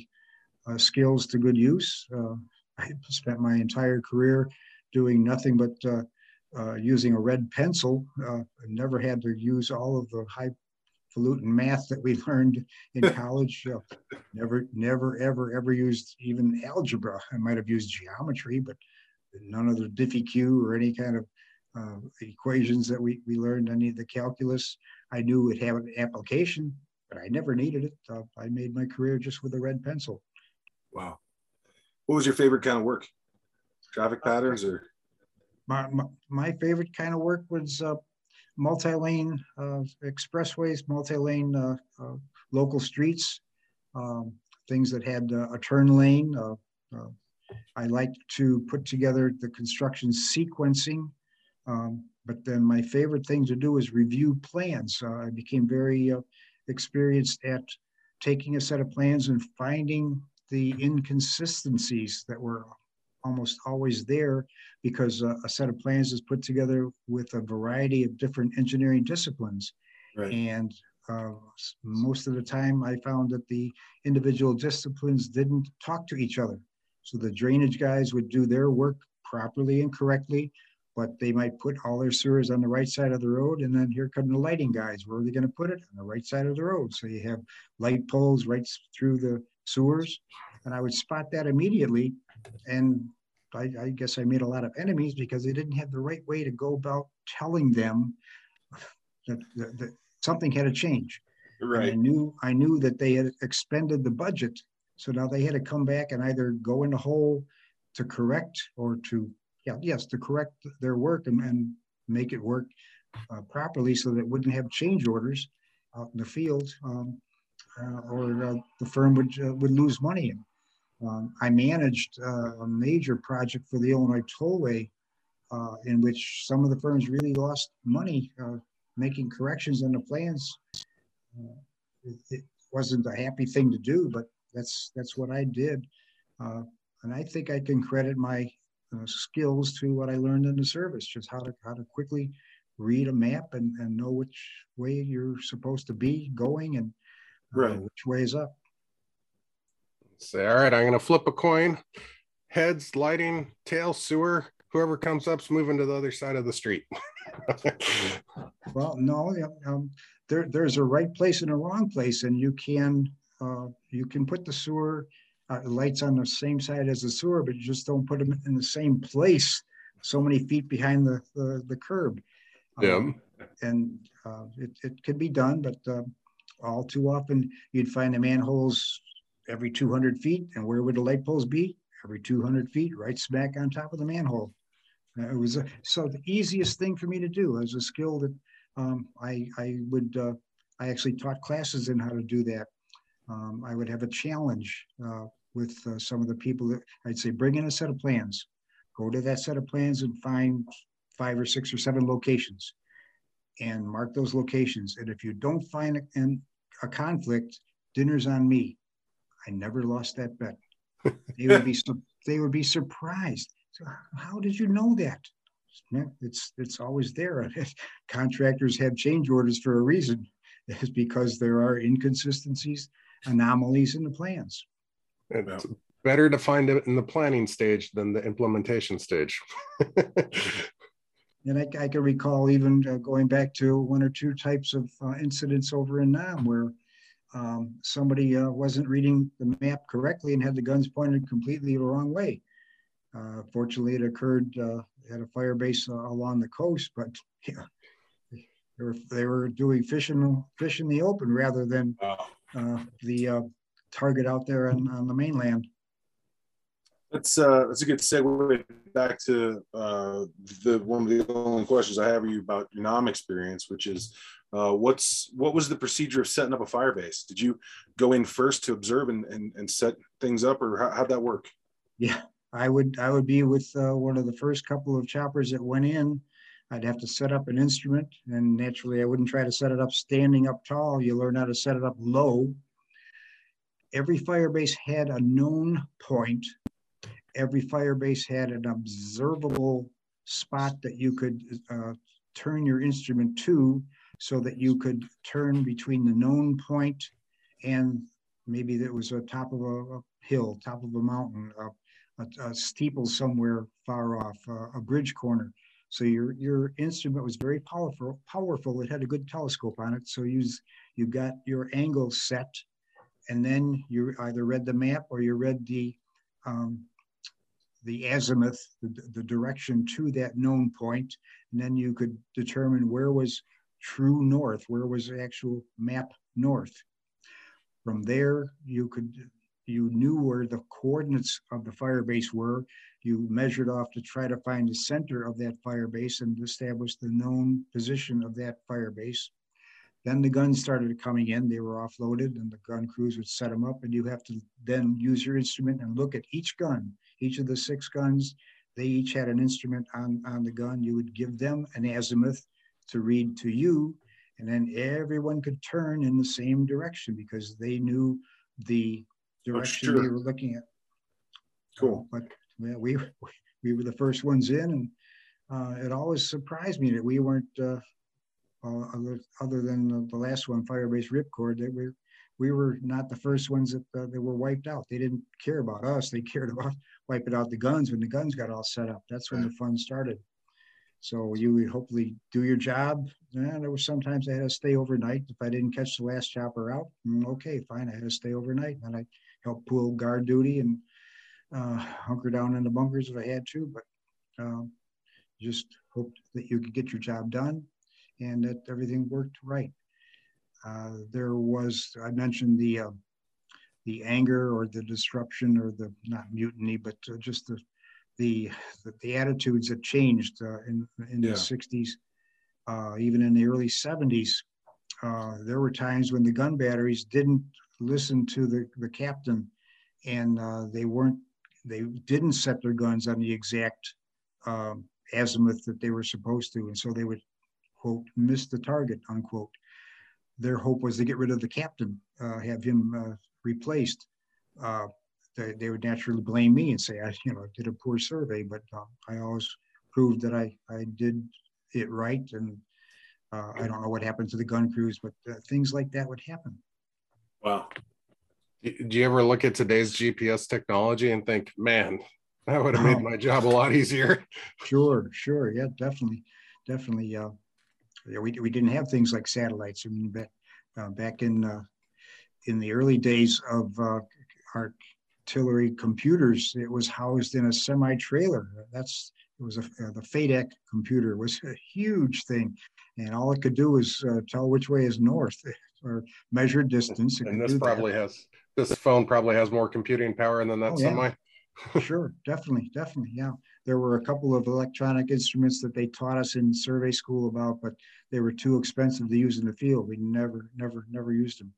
uh, skills to good use. Uh, I spent my entire career doing nothing but uh, using a red pencil. I never had to use all of the high highfalutin math that we learned in college. Uh, never, never, ever, ever used even algebra. I might have used geometry, but none of the Diffie-Q or any kind of uh, equations that we, we learned, any of the calculus. I knew it had an application, but I never needed it. Uh, I made my career just with a red pencil. Wow. What was your favorite kind of work? Traffic patterns or? My, my, favorite kind of work was uh, multi-lane uh, expressways, multi-lane uh, uh, local streets, um, things that had a turn lane. I like to put together the construction sequencing, um, but then my favorite thing to do is review plans. I became very experienced at taking a set of plans and finding the inconsistencies that were almost always there because uh, a set of plans is put together with a variety of different engineering disciplines. Right. And uh, most of the time, I found that the individual disciplines didn't talk to each other. So the drainage guys would do their work properly and correctly, but they might put all their sewers on the right side of the road. And then here come the lighting guys. Where are they going to put it? On the right side of the road. So you have light poles right through the sewers. And I would spot that immediately and I, I, guess I made a lot of enemies because they didn't have the right way to go about telling them that, that, that something had to change. Right. And I knew I knew that they had expended the budget, so now they had to come back and either go in the hole to correct or to yeah yes to correct their work and, and make it work uh, properly so that it wouldn't have change orders out in the field um, uh, or uh, the firm would uh, would lose money. Um, I managed uh, a major project for the Illinois Tollway uh, in which some of the firms really lost money uh, making corrections on the plans. Uh, it, it, wasn't a happy thing to do, but that's that's what I did. Uh, and I think I can credit my uh, skills to what I learned in the service, just how to how to quickly read a map and, and know which way you're supposed to be going and right. which way is up. Say, all right, I'm going to flip a coin. Heads, lighting, tail, sewer. whoever comes up's moving to the other side of the street. well, no, um, there, there's a right place and a wrong place, and you can uh, you can put the sewer uh, lights on the same side as the sewer, but you just don't put them in the same place, so many feet behind the the, the curb. Yeah. Um, and uh, it, it could be done, but uh, all too often you'd find the manholes every 200 feet, and where would the light poles be? Every 200 feet, right smack on top of the manhole. Uh, it was a, so the easiest thing for me to do as a skill that um, I, I would, uh, I actually taught classes in how to do that. Um, I would have a challenge uh, with uh, some of the people that I'd say, bring in a set of plans, go to that set of plans and find five or six or seven locations and mark those locations. And if you don't find a, a conflict, dinner's on me. I never lost that bet. They would be they would be surprised. So how did you know that? It's it's always there. Contractors have change orders for a reason. It's because there are inconsistencies, anomalies in the plans. It's better to find it in the planning stage than the implementation stage. and I, I, can recall even uh, going back to one or two types of uh, incidents over in Nam where um, somebody uh, wasn't reading the map correctly and had the guns pointed completely the wrong way. Uh, fortunately, it occurred uh, at a fire base uh, along the coast, but yeah, they were, they were doing fish in, fish in the open rather than uh, the uh, target out there on, on the mainland. That's uh, that's a good segue back to uh, the one of the only questions I have for you about your NAM experience, which is uh, what's what was the procedure of setting up a fire base? Did you go in first to observe and, and, and set things up, or how, how'd that work? Yeah, I would I would be with uh, one of the first couple of choppers that went in. I'd have to set up an instrument, and naturally, I wouldn't try to set it up standing up tall. You learn how to set it up low. Every fire base had a known point. Every fire base had an observable spot that you could uh, turn your instrument to, so that you could turn between the known point and maybe that was a top of a, a hill, top of a mountain, a, a steeple somewhere far off, a bridge corner. So your your instrument was very powerful. Powerful. It had a good telescope on it. So you you got your angle set, and then you either read the map or you read the um, the azimuth, the, the direction to that known point, and then you could determine where was true north, where was the actual map north. From there, you could you knew where the coordinates of the fire base were. You measured off to try to find the center of that fire base and establish the known position of that fire base. Then the guns started coming in. They were offloaded, and the gun crews would set them up. And you have to then use your instrument and look at each gun, each of the six guns. They each had an instrument on, on the gun. You would give them an azimuth to read to you, and then everyone could turn in the same direction because they knew the direction oh, sure. they were looking at. Cool. Uh, but we we were the first ones in, and uh, it always surprised me that we weren't. Uh, other, other than the, the, last one, Firebase Ripcord, that we we were not the first ones that uh, that were wiped out. They didn't care about us. They cared about wiping out the guns when the guns got all set up. That's when the fun started. So you would hopefully do your job. And there was sometimes I had to stay overnight. If I didn't catch the last chopper out, mm, okay, fine. I had to stay overnight. And I helped pull guard duty and uh, hunker down in the bunkers if I had to. But um, just hoped that you could get your job done and that everything worked right. Uh, there was, I mentioned the uh, the anger or the disruption or the not mutiny, but uh, just the the the, attitudes that changed uh, in in yeah. the 60s, uh, even in the early 70s. Uh, there were times when the gun batteries didn't listen to the, the captain and uh, they weren't they didn't set their guns on the exact um, azimuth that they were supposed to and so they would quote miss the target unquote their hope was to get rid of the captain uh, have him uh, replaced they, they would naturally blame me and say I, you know, did a poor survey. But uh, I always proved that I, I did it right. And uh, I don't know what happened to the gun crews, but uh, things like that would happen. Wow. Do you ever look at today's GPS technology and think, man, That would have made my job a lot easier. Sure, sure. Yeah, definitely. Definitely. Uh, yeah, we, we didn't have things like satellites. I mean, back, uh, back in, uh, in the early days of uh, artillery computers, it was housed in a semi trailer. That's, it was a, uh, the FADAC computer was a huge thing. And all it could do was uh, tell which way is north or measure distance. and this probably that. has, this phone probably has more computing power than that oh, semi. Yeah sure, definitely, definitely. Yeah. There were a couple of electronic instruments that they taught us in survey school about, but they were too expensive to use in the field. We never, never, never used them.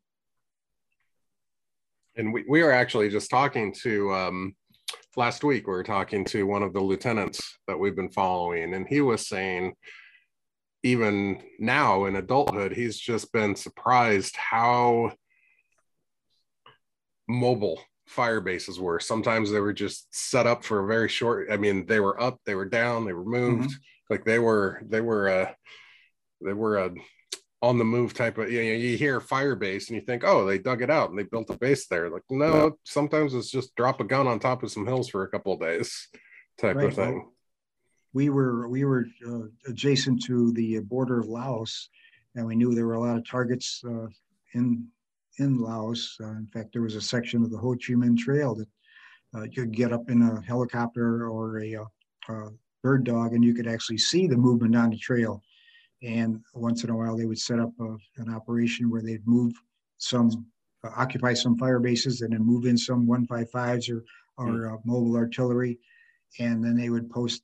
And we, we were actually just talking to um, last week, we were talking to one of the lieutenants that we've been following, and he was saying, even now in adulthood, he's just been surprised how mobile fire bases were. Sometimes they were just set up for a very short. I mean, they were up, they were down, they were moved. Mm-hmm. Like they were, they were, uh, they were a on the move type of. You know, you hear firebase and you think, oh, they dug it out and they built a base there. Like no, sometimes it's just drop a gun on top of some hills for a couple of days, type right. of thing. we were we were uh, adjacent to the border of Laos, and we knew there were a lot of targets uh, in in Laos. Uh, in fact, there was a section of the Ho Chi Minh Trail that uh, you could get up in a helicopter or a, uh, bird dog and you could actually see the movement on the trail. And once in a while, they would set up a, an operation where they'd move some, uh, occupy some fire bases and then move in some 155s or, or uh, mobile artillery. And then they would post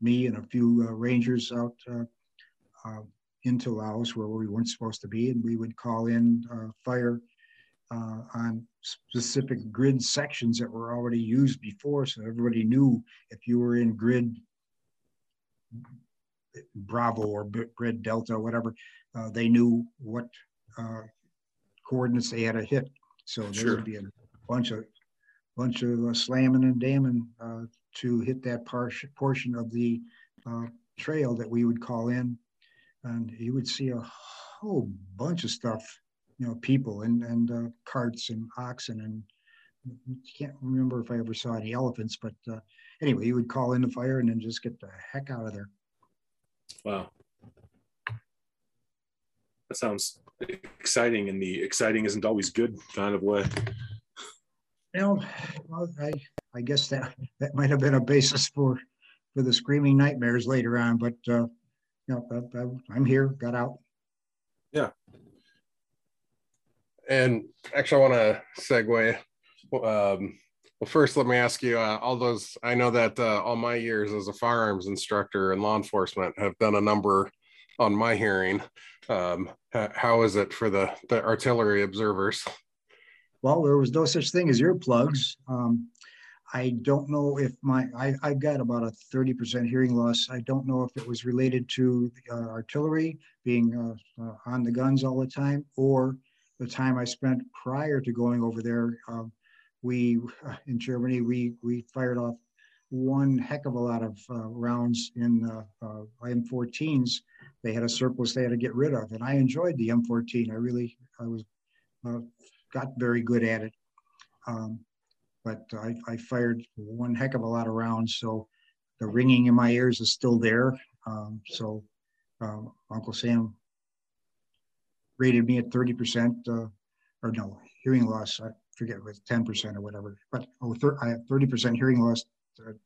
me and a few uh, rangers out into Laos where we weren't supposed to be, and we would call in uh, fire uh, on specific grid sections that were already used before. So everybody knew if you were in grid Bravo or grid Delta, or whatever, uh, they knew what uh, coordinates they had to hit. So there sure. would be a bunch of bunch of uh, slamming and damming uh, to hit that par- portion of the trail that we would call in and you would see a whole bunch of stuff, you know, people and and uh, carts and oxen and can't remember if I ever saw any elephants, but uh, anyway, you would call in the fire and then just get the heck out of there. Wow, that sounds exciting, and the exciting isn't always good kind of way. You know, well, I I guess that that might have been a basis for for the screaming nightmares later on, but uh, know, I'm here, got out. Yeah. And actually, I want to segue. Um, well, first, let me ask you uh, all those. I know that uh, all my years as a firearms instructor and law enforcement have done a number on my hearing. Um, how is it for the, the artillery observers? Well, there was no such thing as earplugs. Um, I don't know if my, I, I've got about a 30% hearing loss. I don't know if it was related to uh, artillery being uh, uh, on the guns all the time or the time I spent prior to going over there. Um, we, in Germany, we, we fired off one heck of a lot of uh, rounds in uh, uh, M14s. They had a surplus they had to get rid of, and I enjoyed the M14. I really, I was, got very good at it. Um, but I, I, fired one heck of a lot of rounds. So the ringing in my ears is still there. Um, so uh, Uncle Sam rated me at 30%, uh, or no, hearing loss. I forget it was 10% or whatever, but oh, I have 30% hearing loss,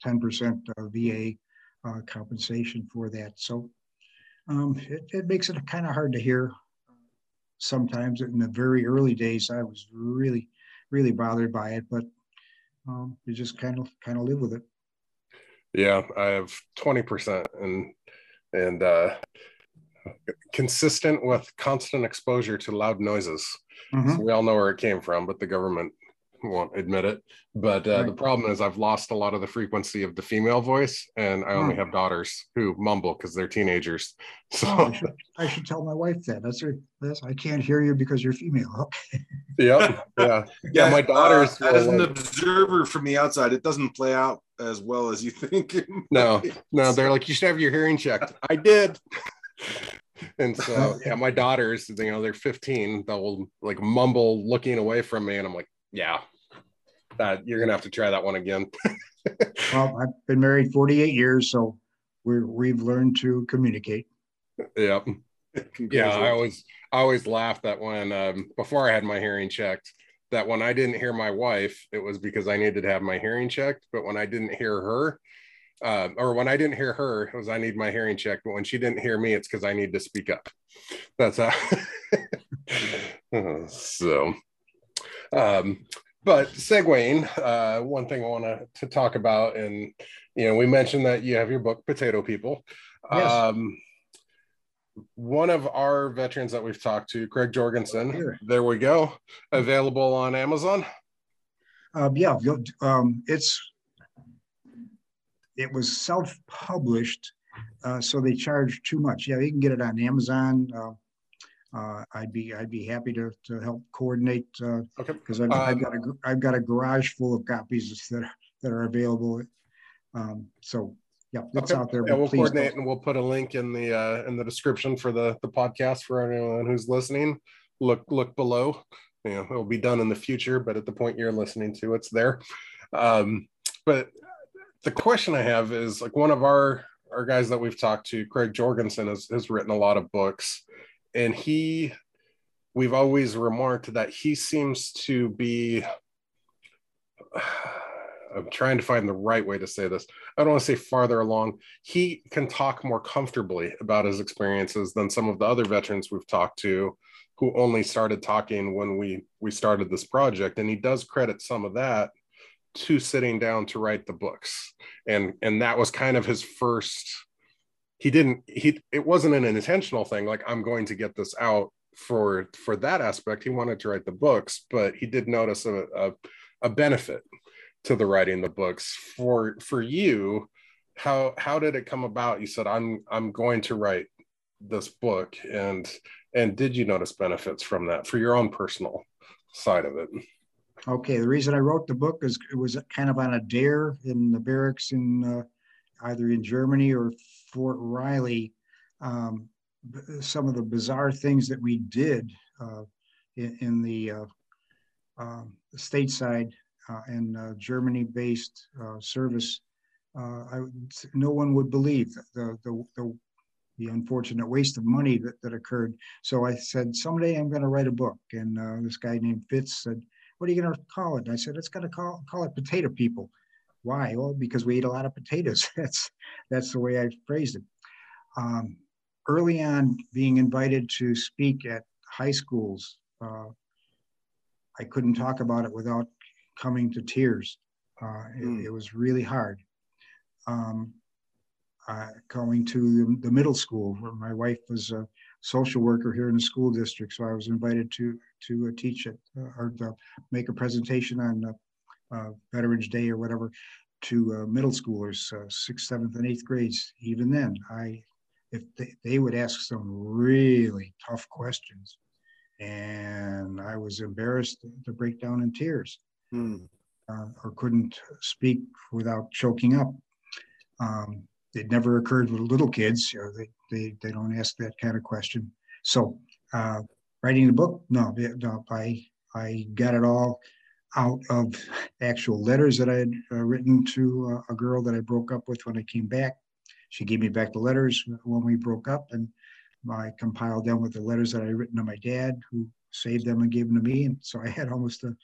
10% uh, VA uh, compensation for that. So um, it, it makes it kind of hard to hear sometimes. In the very early days, I was really, really bothered by it, but um, you just kind of kind of live with it. Yeah, I have twenty percent, and and uh, consistent with constant exposure to loud noises. Mm-hmm. So we all know where it came from, but the government won't admit it. But uh, right. the problem is, I've lost a lot of the frequency of the female voice, and I only hmm. have daughters who mumble because they're teenagers. So oh, I, should, I, should, tell my wife that. That's her. That's, I can't hear you because you're female. yep. Yeah. Yeah. My daughters. Uh, as an like, observer from the outside, it doesn't play out as well as you think. No. No. They're like, you should have your hearing checked. I did. and so yeah my daughters you know they're 15 they'll like mumble looking away from me and i'm like yeah Uh, you're gonna have to try that one again. well, I've been married 48 years, so we're we've learned to communicate. Yep. Yeah, I always I always laughed that when um, before I had my hearing checked, that when I didn't hear my wife, it was because I needed to have my hearing checked. But when I didn't hear her, uh, or when I didn't hear her, it was I need my hearing checked. But when she didn't hear me, it's because I need to speak up. That's how. so, um, but segueing, uh, one thing I want to talk about, and you know, we mentioned that you have your book, Potato People. Yes. Um, one of our veterans that we've talked to, Craig Jorgensen. There we go. Available on Amazon. Um, yeah, um, it's it was self-published, uh, so they charge too much. Yeah, you can get it on Amazon. Uh, uh, I'd be I'd be happy to, to help coordinate because uh, okay. I've, I've, got a I've got a garage full of copies that are, that are available. Um, so yeah, it's okay. out there. Yeah, we'll coordinate don't. and we'll put a link in the uh, in the description for the the podcast for anyone who's listening. Look look below. You know, it'll be done in the future, but at the point you're listening to, it's there. Um, but the question I have is like one of our our guys that we've talked to, Craig Jorgensen, has, has written a lot of books, and he we've always remarked that he seems to be I'm trying to find the right way to say this. I don't want to say farther along. He can talk more comfortably about his experiences than some of the other veterans we've talked to who only started talking when we we started this project and he does credit some of that to sitting down to write the books. And and that was kind of his first he didn't he it wasn't an intentional thing like I'm going to get this out for for that aspect. He wanted to write the books but he did notice a, a, a benefit to the writing the books. For for you how how did it come about? You said i'm i'm going to write this book and and did you notice benefits from that for your own personal side of it okay the reason i wrote the book is it was kind of on a dare in the barracks in uh, either in germany or fort riley um, some of the bizarre things that we did uh, in, in, the uh, um, stateside uh, and uh, Germany-based uh, service, I, no one would believe the, the, the, the, unfortunate waste of money that, that occurred. So I said, someday I'm going to write a book. And this guy named Fitz said, what are you going to call it? I said, it's going to call, call it Potato People. Why? Well, because we eat a lot of potatoes. that's, that's the way I phrased it. Um, early on, being invited to speak at high schools, uh, I couldn't talk about it without coming to tears. Uh, it, mm. it, was really hard. Um, uh, going to the, the, middle school where my wife was a social worker here in the school district, so I was invited to to uh, teach it uh, or to make a presentation on uh, uh, Veterans Day or whatever to middle schoolers, sixth, seventh, and eighth grades. Even then, I if they, they would ask some really tough questions, and I was embarrassed to break down in tears mm. uh, or couldn't speak without choking up. Um, it never occurred with little kids. You know, they, they, they don't ask that kind of question. So uh, writing the book, no, no, I, I got it all out of actual letters that I had uh, written to uh, a girl that I broke up with when I came back. She gave me back the letters when we broke up, and I compiled them with the letters that I had written to my dad, who saved them and gave them to me. And so I had almost a,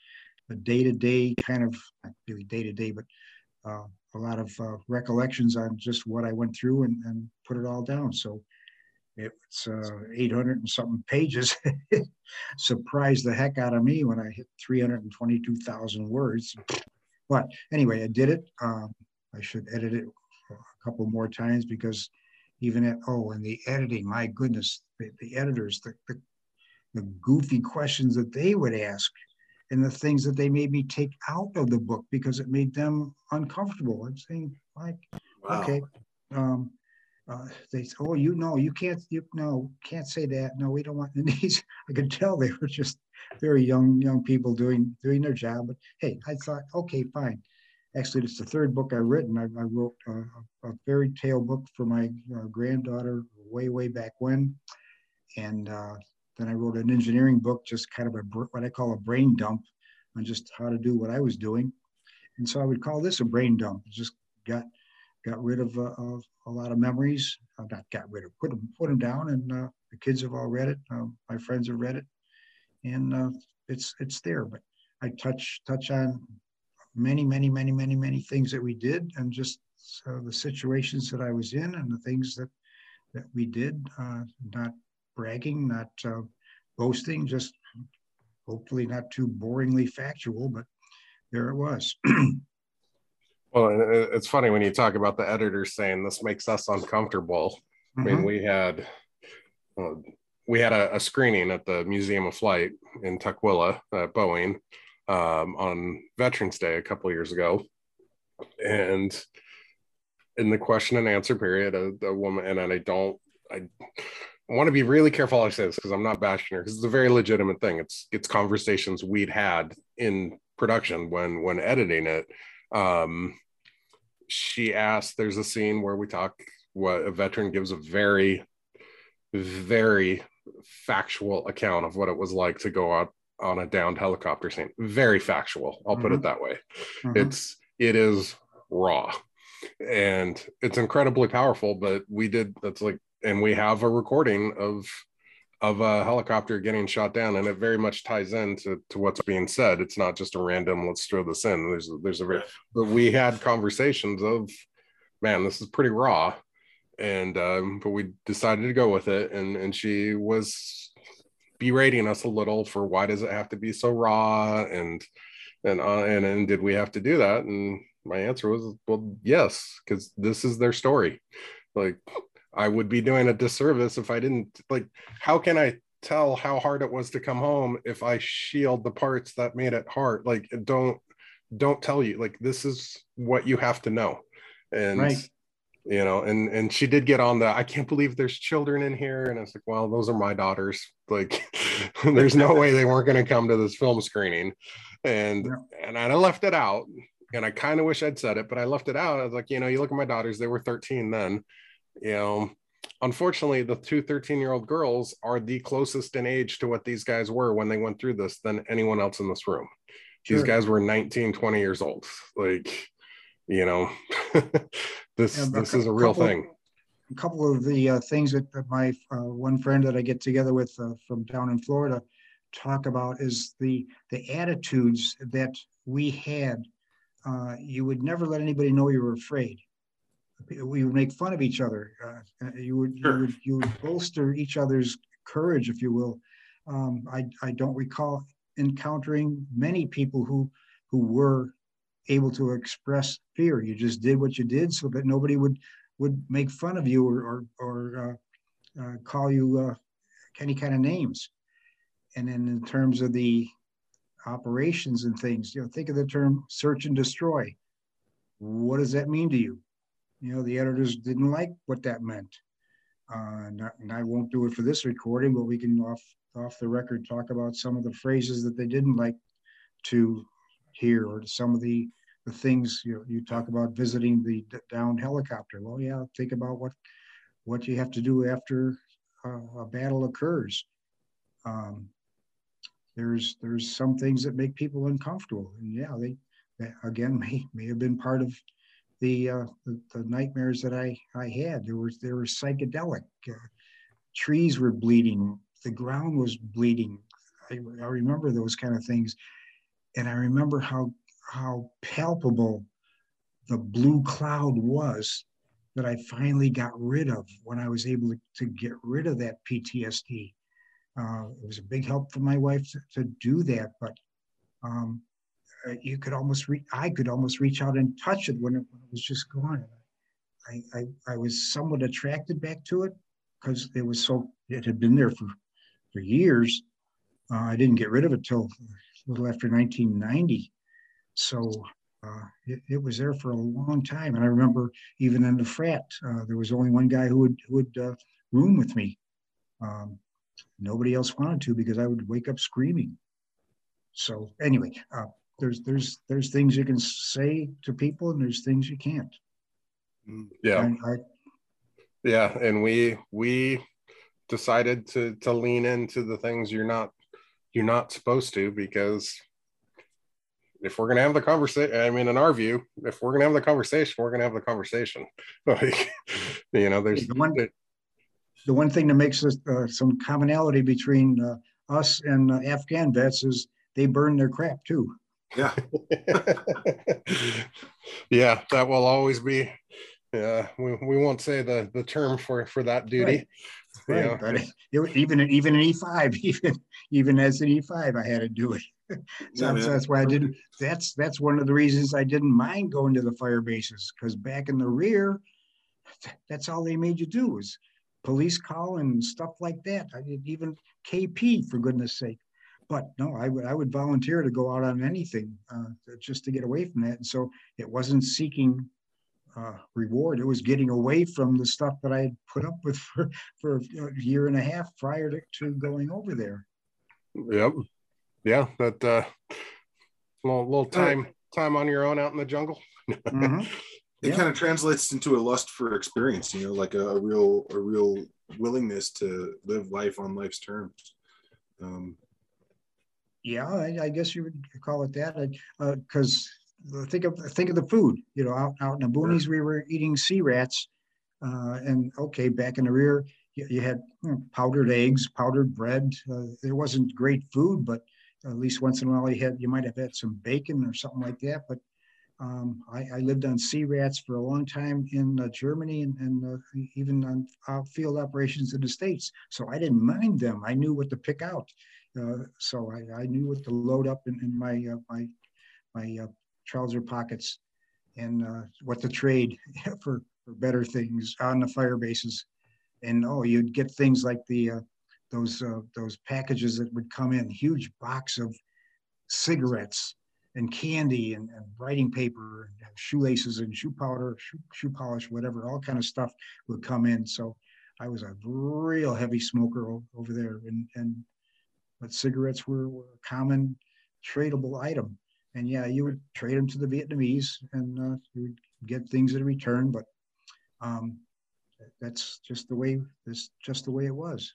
a day-to-day kind of not really day-to-day but uh, a lot of uh, recollections on just what i went through and, and put it all down. So it's uh, 800 and something pages. Surprised the heck out of me when i hit 322000 words. But anyway i did it. Um, i should edit it a couple more times because even at oh and the editing my goodness the, the editors the, the, the goofy questions that they would ask and the things that they made me take out of the book because it made them uncomfortable. I'm saying, like, wow. okay, um, uh, they said, oh, you know, you can't, you no, can't say that. No, we don't want these. I could tell they were just very young, young people doing doing their job. But hey, I thought, okay, fine. Actually, it's the third book I've written. I, I wrote a, a, fairy tale book for my uh, granddaughter way, way back when, and uh, then I wrote an engineering book, just kind of a what I call a brain dump on just how to do what I was doing. And so I would call this a brain dump. Just got got rid of, uh, of a lot of memories. Uh, not got rid of, put them put them down, and uh, the kids have all read it. Uh, my friends have read it, and uh, it's it's there. But I touch touch on many many many many many things that we did, and just the situations that I was in, and the things that that we did. Uh, not bragging, not boasting, just hopefully not too boringly factual, but there it was. well, it's funny when you talk about the editor saying this makes us uncomfortable. Mm-hmm. I mean, mm-hmm. we had uh, we had a, a, screening at the Museum of Flight in Tukwila at Boeing um, on Veterans Day a couple years ago, and in the question and answer period, a, a woman and I don't I want to be really careful I say this because I'm not bashing her because it's a very legitimate thing. It's it's conversations we'd had in production when when editing it. Um, she asked, there's a scene where we talk what a veteran gives a very, very factual account of what it was like to go out on a downed helicopter scene. Very factual. I'll mm-hmm. put it mm-hmm. that way. Mm-hmm. It's it is raw and it's incredibly powerful, but we did that's like and we have a recording of of a helicopter getting shot down and it very much ties into to what's being said. It's not just a random let's throw this in. There's there's a very but we had conversations of man this is pretty raw. And um, but we decided to go with it. And and she was berating us a little for why does it have to be so raw? And and uh, and and did we have to do that? And my answer was well yes because this is their story. Like I would be doing a disservice if I didn't like how can I tell how hard it was to come home if I shield the parts that made it hard? Like don't don't tell you like this is what you have to know. And right. you know and and she did get on the I can't believe there's children in here. And it's like well those are my daughters. Like there's no way they weren't going to come to this film screening. And yeah. and I left it out and I kind of wish I'd said it but I left it out. I was like you know you look at my daughters they were 13 then you know unfortunately the two 13 year old girls are the closest in age to what these guys were when they went through this than anyone else in this room. Sure. these guys were 19 20 years old. Like you know this yeah, this is a real couple, thing. A couple of the uh, things that, that my uh, one friend that i get together with uh, from down in florida talk about is the the attitudes that we had uh, you would never let anybody know you were afraid we would make fun of each other. Uh, uh, you would sure. you would you would bolster each other's courage, if you will. Um, I I don't recall encountering many people who who were able to express fear. You just did what you did so that nobody would would make fun of you or or, or uh, uh, call you uh, any kind of names. And then in terms of the operations and things, you know, think of the term search and destroy. What does that mean to you? You know, the editors didn't like what that meant. Uh, not, and I won't do it for this recording, but we can off off the record talk about some of the phrases that they didn't like to hear, or some of the the things you know, you talk about visiting the downed helicopter. Well, yeah, think about what what you have to do after uh, a battle occurs. Um, there's there's some things that make people uncomfortable, and yeah, they, they again may may have been part of the, uh, the, the nightmares that I I had. There was they were psychedelic. Uh, trees were bleeding. The ground was bleeding. I, I remember those kind of things, and I remember how how palpable the blue cloud was that I finally got rid of when I was able to, to get rid of that PTSD. Uh, it was a big help for my wife to, to do that, but um, uh, you could almost reach, I could almost reach out and touch it when it, when it was just gone. I, I, I was somewhat attracted back to it because it was so, it had been there for, for years. Uh, I didn't get rid of it till a little after 1990. So uh, it, it, was there for a long time. And I remember even in the frat, uh, there was only one guy who would, who would uh, room with me. Um, nobody else wanted to because I would wake up screaming. So anyway, uh, there's there's there's things you can say to people and there's things you can't yeah I, yeah and we we decided to to lean into the things you're not you're not supposed to because if we're gonna have the conversation, I mean, in our view, if we're gonna have the conversation, we're gonna have the conversation. Like, you know, there's the one, the one thing that makes us uh, some commonality between uh, us and uh, Afghan vets is they burn their crap too. Yeah. yeah, that will always be. Yeah, we, we won't say the the term for for that duty. Right, right. but it, even even an E five, even even as an E five, I had to do it. so, yeah, that's why I didn't. That's that's one of the reasons I didn't mind going to the fire bases because back in the rear, that's all they made you do was police call and stuff like that. I did even KP for goodness sake. But no, I would I would volunteer to go out on anything uh, just to get away from that. And so it wasn't seeking uh, reward; it was getting away from the stuff that I had put up with for for a year and a half prior to, to going over there. Yep. Yeah, that uh, little little time time on your own out in the jungle. mm-hmm it yeah. kind of translates into a lust for experience you know like a, a, real a real willingness to live life on life's terms um, yeah I, I, guess you would call it that because uh, think of think of the food you know out, out in the boonies we were eating C-rats uh, and okay back in the rear you, you had you know, powdered eggs powdered bread uh, it wasn't great food but at least once in a while you had you might have had some bacon or something like that but um, I, I, lived on C-rats for a long time in uh, Germany and, and uh, even on uh, field operations in the States. So I didn't mind them. I knew what to pick out. Uh, so I, I, knew what to load up in, in my uh, my my uh, trouser pockets and what to trade for, for better things on the fire bases. And oh, you'd get things like the those those packages that would come in, huge box of cigarettes and candy and, and writing paper and shoelaces and shoe powder, shoe, shoe polish, whatever, all kind of stuff would come in. So I was a real heavy smoker over there, and and but cigarettes were, were a common tradable item. And yeah, you would trade them to the Vietnamese, and uh, you would get things in return. But um, that's just the way. That's just the way it was.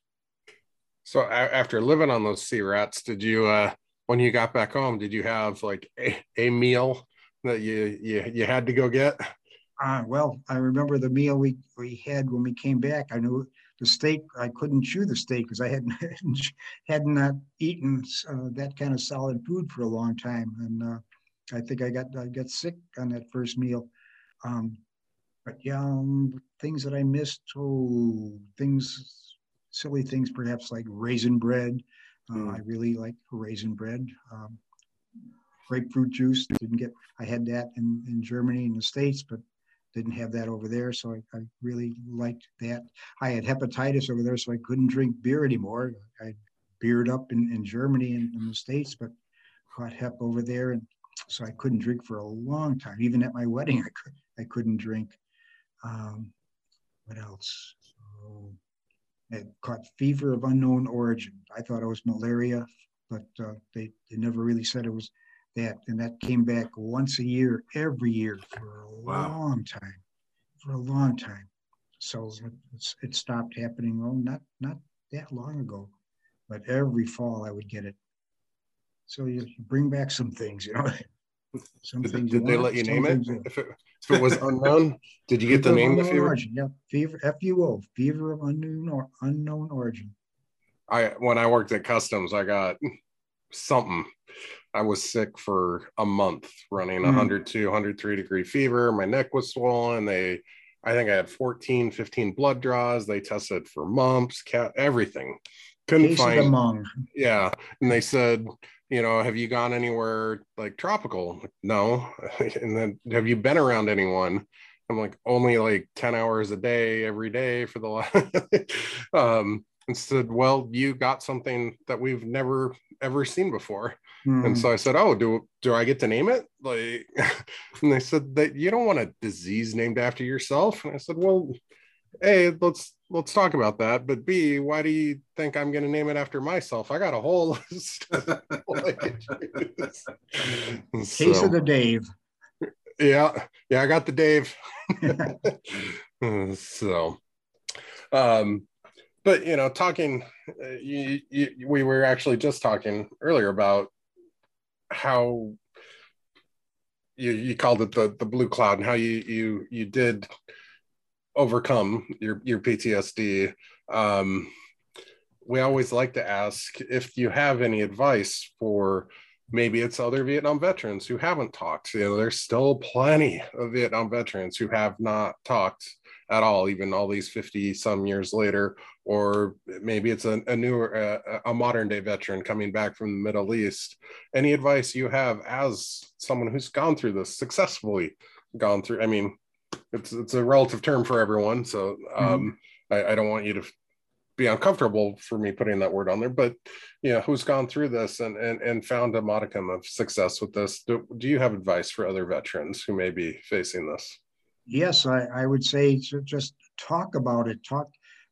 So after living on those C-rats, did you uh, when you got back home, did you have like a, a meal that you, you you had to go get? Uh, well, I remember the meal we we had when we came back. I knew the steak. I couldn't chew the steak because I hadn't hadn't not eaten uh, that kind of solid food for a long time, and uh, I think I got I got sick on that first meal. Um, but yeah, um, things that I missed. Oh, things, silly things, perhaps like raisin bread. Mm. I really like raisin bread. Um, grapefruit juice didn't get. I had that in, in Germany and the States, but didn't have that over there. So I, I really liked that. I had hepatitis over there, so I couldn't drink beer anymore. I beered up in, in Germany and in the States, but caught hep over there. And so I couldn't drink for a long time. Even at my wedding, I, could, I couldn't drink. Um, what else? So, had caught fever of unknown origin. I thought it was malaria, but uh, they, they never really said it was that. And that came back once a year, every year for a wow. long time, for a long time. So it, it stopped happening. Well, not not that long ago, but every fall I would get it. So you, bring back some things, you know. Some did, things did they let you name it? If it if it was unknown, did you get the name of the fever? Origin, yeah, fever, F-U-O, fever of unknown or unknown origin. I when I worked at customs, I got something. I was sick for a month, running mm. 102, 103 degree fever. My neck was swollen. They, I think I had 14, 15 blood draws. They tested for mumps, cat, everything. Couldn't Case find. Yeah, and they said you know, have you gone anywhere like tropical? No. and then have you been around anyone? I'm like, only like 10 hours a day every day for the last. um, and said, well, you got something that we've never ever seen before. Mm. And so I said, oh, do do I get to name it? Like, and they said that you don't want a disease named after yourself. And I said, well, a let's let's talk about that but b why do you think i'm going to name it after myself i got a whole list case so, of the dave yeah yeah i got the dave so um but you know talking uh, you, you, we were actually just talking earlier about how you, you called it the the blue cloud and how you you you did overcome your your PTSD. Um, we always like to ask if you have any advice for maybe it's other Vietnam veterans who haven't talked. You know, there's still plenty of Vietnam veterans who have not talked at all, even all these 50 some years later, or maybe it's a, a newer, uh, a modern day veteran coming back from the Middle East. Any advice you have as someone who's gone through this successfully gone through? I mean, it's it's a relative term for everyone, so mm-hmm. um, mm-hmm. I, I don't want you to be uncomfortable for me putting that word on there, but you know, who's gone through this and and, and found a modicum of success with this? Do, do you have advice for other veterans who may be facing this? Yes, I, I would say just talk about it. Talk.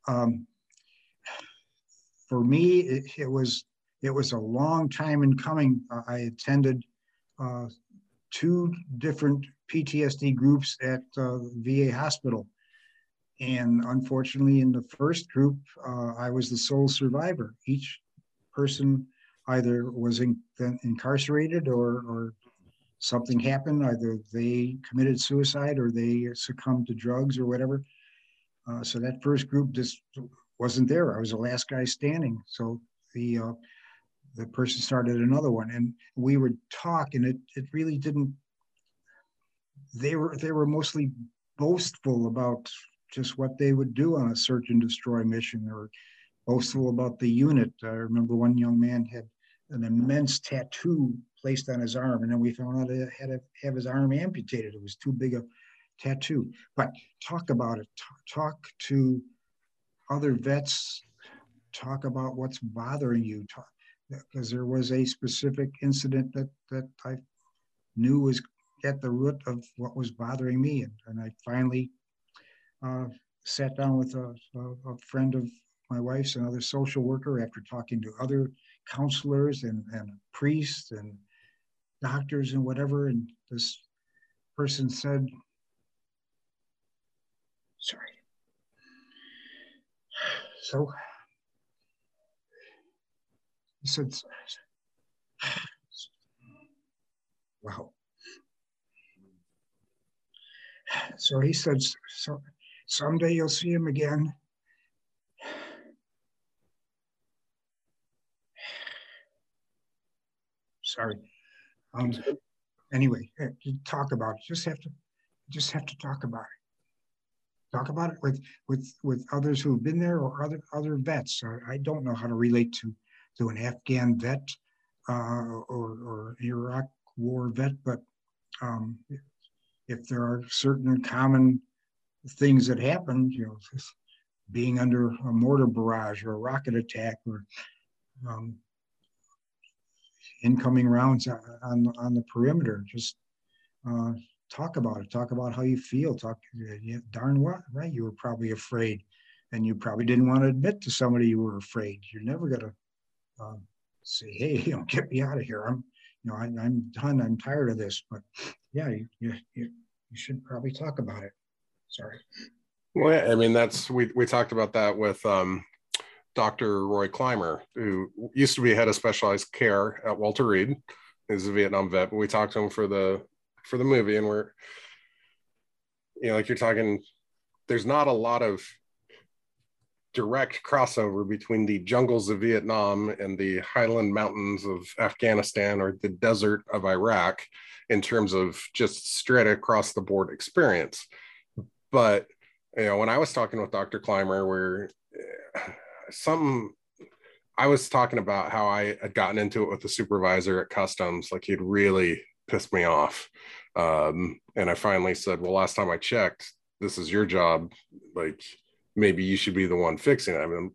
Um, for me, it, it, was it was a long time in coming. I attended uh, two different PTSD groups at uh, VA hospital, and unfortunately, in the first group, uh, I was the sole survivor. Each person either was in, incarcerated or, or something happened. Either they committed suicide or they succumbed to drugs or whatever. Uh, so that first group just wasn't there. I was the last guy standing. So the uh, the person started another one, and we would talk, and it it really didn't. They were they were mostly boastful about just what they would do on a search and destroy mission, or boastful about the unit. I remember one young man had an immense tattoo placed on his arm, and then we found out he had to have his arm amputated. It was too big a tattoo. But talk about it. Talk, to other vets. Talk about what's bothering you. because there was a specific incident that that I knew was at the root of what was bothering me, and, and I finally uh, sat down with a, a, a friend of my wife's another social worker after talking to other counselors and, and priests and doctors and whatever. And this person said, sorry. So he said, wow. So he said, so someday you'll see him again. Sorry. Um, anyway, talk about it. Just have to, just have to talk about it. Talk about it with with with others who've been there or other other vets. I don't know how to relate to to an Afghan vet uh, or or Iraq War vet, but um, if there are certain common things that happen, you know, being under a mortar barrage or a rocket attack or um, incoming rounds on on the perimeter. Just uh, talk about it. Talk about how you feel. Talk. Darn what, right? You were probably afraid, and you probably didn't want to admit to somebody you were afraid. You're never gonna um, say, "Hey, you know, get me out of here. I'm, you know, I, am done. I'm tired of this." But yeah, you, you you should probably talk about it. Sorry. Well, I mean, that's we we talked about that with um, Dr. Roy Clymer, who used to be head of specialized care at Walter Reed. He's a Vietnam vet. But we talked to him for the for the movie, and we're you know, like you're talking, there's not a lot of direct crossover between the jungles of Vietnam and the highland mountains of Afghanistan or the desert of Iraq in terms of just straight across the board experience. But you know, when I was talking with Dr. Clymer, where eh, some I was talking about how I had gotten into it with the supervisor at customs, like he'd really pissed me off. Um, and I finally said, Well, last time I checked, this is your job. Like maybe you should be the one fixing it. I mean,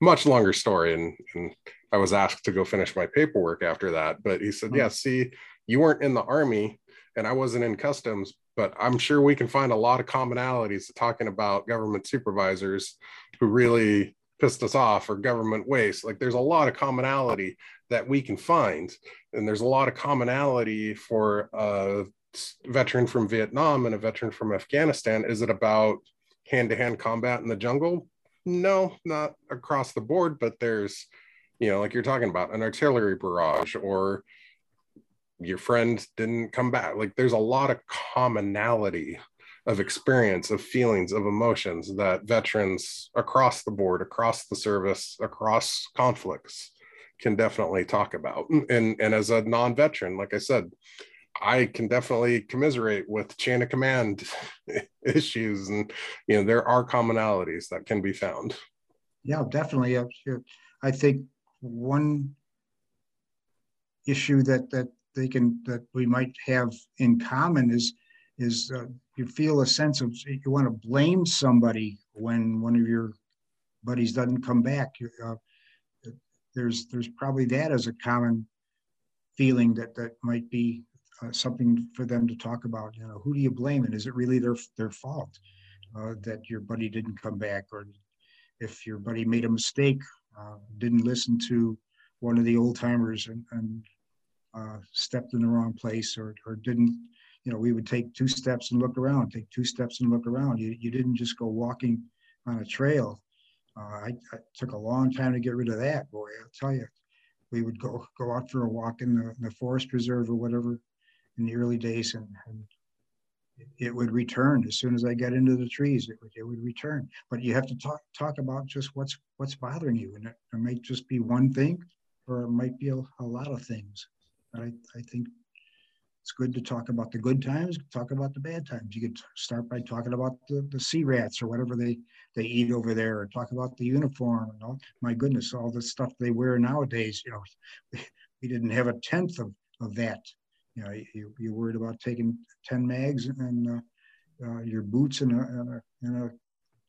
much longer story. And, and I was asked to go finish my paperwork after that. But he said, mm-hmm. Yeah, see, you weren't in the army and I wasn't in customs, but I'm sure we can find a lot of commonalities talking about government supervisors who really pissed us off or government waste. Like there's a lot of commonality that we can find. And there's a lot of commonality for a veteran from Vietnam and a veteran from Afghanistan. Is it about hand to hand combat in the jungle? No, not across the board, but there's, you know, like you're talking about an artillery barrage or your friend didn't come back like there's a lot of commonality of experience of feelings of emotions that veterans across the board across the service across conflicts can definitely talk about. And and as a non-veteran like i said i can definitely commiserate with chain of command issues and you know there are commonalities that can be found. Yeah definitely. I think one issue that that they can that we might have in common is is uh, you feel a sense of you want to blame somebody when one of your buddies doesn't come back. Uh, there's there's probably that as a common feeling that that might be uh, something for them to talk about. You know, who do you blame, and is it really their their fault uh, that your buddy didn't come back, or if your buddy made a mistake, uh, didn't listen to one of the old timers and, and uh, stepped in the wrong place, or or didn't you know, we would take two steps and look around, take two steps and look around. You, you didn't just go walking on a trail. Uh, I, I, took a long time to get rid of that, boy. I'll tell you, we would go go out for a walk in the, in the forest preserve or whatever in the early days, and, and it would return as soon as I got into the trees. It would it would return. But you have to talk talk about just what's what's bothering you, and it, it might just be one thing, or it might be a, a lot of things. But I, I think it's good to talk about the good times, talk about the bad times. You could start by talking about the, the C-rats or whatever they, they eat over there, or talk about the uniform and all. My goodness, all the stuff they wear nowadays, you know, we didn't have a tenth of, of that. You know, you, you're worried about taking 10 mags and uh, uh, your boots and, a, and, a, and a,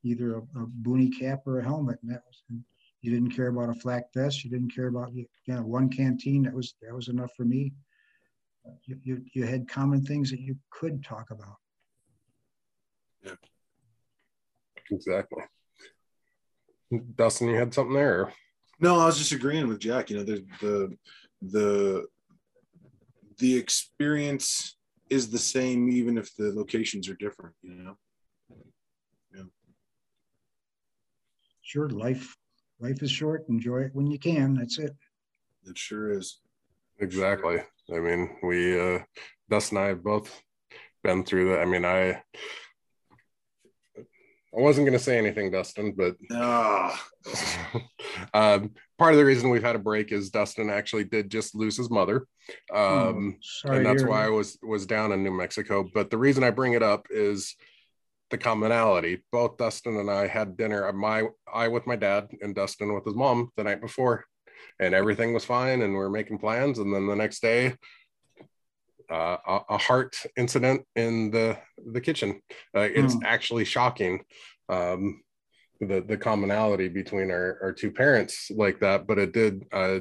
either a, a boonie cap or a helmet. And that was, and you didn't care about a flak vest. You didn't care about, you know, one canteen. That was, that was enough for me you, you, you had common things that you could talk about. Yeah, exactly. Dustin, you had something there? No, I was just agreeing with Jack. You know, the the the the experience is the same even if the locations are different. You know. Yeah. Sure, life life is short. Enjoy it when you can. That's it. It sure is. Exactly. I mean, we, uh, Dustin and I have both been through that. I mean, I, I wasn't going to say anything, Dustin, but oh. um, part of the reason we've had a break is Dustin actually did just lose his mother, um, oh, and that's why I was was down in New Mexico. But the reason I bring it up is the commonality. Both Dustin and I had dinner. My I with my dad and Dustin with his mom the night before, and everything was fine and we are making plans and then the next day uh, a, a, heart incident in the the kitchen. Uh, it's mm. actually shocking um, the the commonality between our, our two parents like that but it did uh,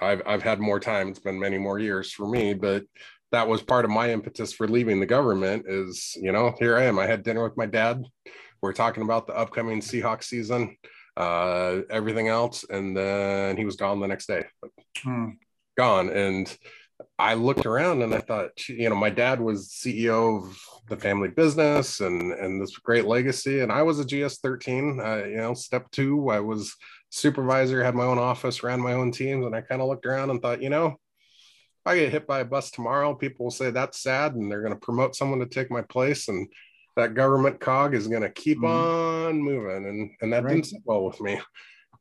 I've, I've had more time. It's been many more years for me but that was part of my impetus for leaving the government is you know here i am. I had dinner with my dad. We're talking about the upcoming seahawks season uh, everything else, and then he was gone the next day. Hmm. Gone, and I looked around and I thought, you know, my dad was CEO of the family business and and this great legacy, and I was a GS thirteen. Uh, you know, step two, I was supervisor, had my own office, ran my own teams, and I kind of looked around and thought, you know, if I get hit by a bus tomorrow, people will say that's sad, and they're going to promote someone to take my place, and that government cog is going to keep mm-hmm. on moving and and that right. didn't sit well with me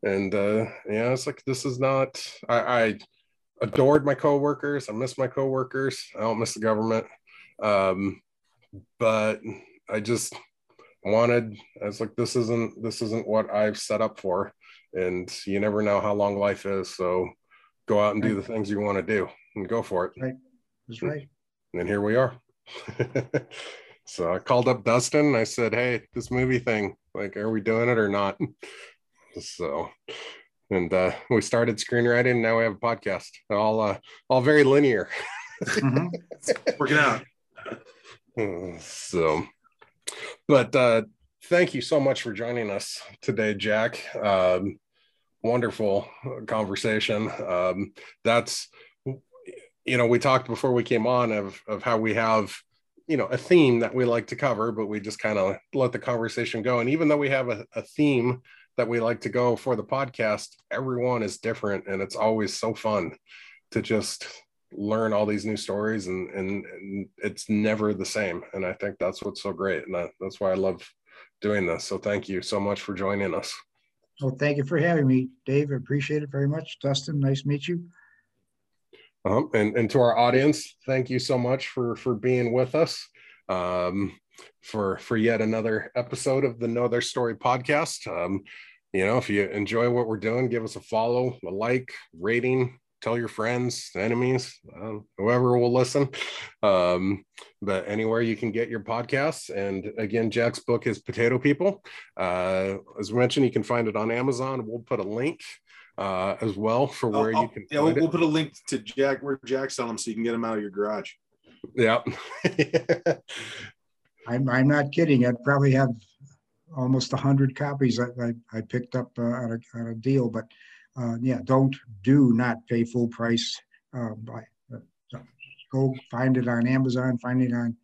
and uh yeah it's like this is not i i adored my coworkers i miss my coworkers i don't miss the government um but i just wanted i was like this isn't this isn't what i've set up for and you never know how long life is so go out and right. do the things you want to do and go for it right that's right and here we are So I called up Dustin and I said, Hey, this movie thing, like, are we doing it or not? So, and uh, we started screenwriting. Now we have a podcast, all uh, all very linear. mm-hmm. Working out. So, but uh, thank you so much for joining us today, Jack. Um, wonderful conversation. Um, that's you know we talked before we came on of of how we have you know a theme that we like to cover but we just kind of let the conversation go and even though we have a, a, theme that we like to go for the podcast everyone is different and it's always so fun to just learn all these new stories and, and, and it's never the same. And I think that's what's so great. And that, that's why I love doing this. So thank you so much for joining us. Well, thank you for having me, Dave. I appreciate it very much. Dustin, nice to meet you. Um, and, and to our audience, thank you so much for, for being with us um, for, for yet another episode of the Know Their Story podcast. Um, you know, if you enjoy what we're doing, give us a follow, a like, rating, tell your friends, enemies, uh, whoever will listen. Um, but anywhere you can get your podcasts. And again, Jack's book is Potato People. Uh, as mentioned, you can find it on Amazon. We'll put a link uh, as well for where I'll, you can. Yeah, we'll, we'll, put a link to Jack where Jack's selling them so you can get them out of your garage. Yeah. I'm, I'm not kidding. I'd probably have almost a hundred copies I, I, I, picked up uh, at, a, at a deal, but uh, yeah, don't do not pay full price. Uh, buy, uh, go find it on Amazon, find it on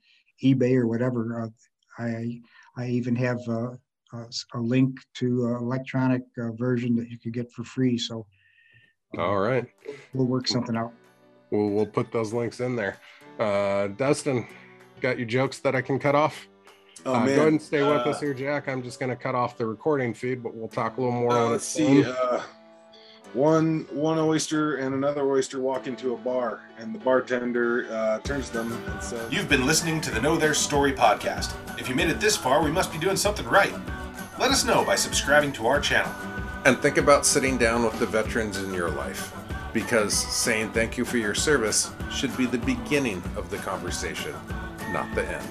eBay or whatever. Uh, I I even have uh, a, a, link to an electronic uh, version that you could get for free. So, all right, we'll work something out. We'll we'll put those links in there. Dustin, got your jokes that I can cut off? Oh, uh, go ahead and stay with uh, us here, Jack. I'm just going to cut off the recording feed, but we'll talk a little more. Uh, let's see. Uh, one one oyster and another oyster walk into a bar, and the bartender uh, turns to them and says, "You've been listening to the Know Their Story podcast. If you made it this far, we must be doing something right. Let us know by subscribing to our channel." And think about sitting down with the veterans in your life, because saying thank you for your service should be the beginning of the conversation, not the end.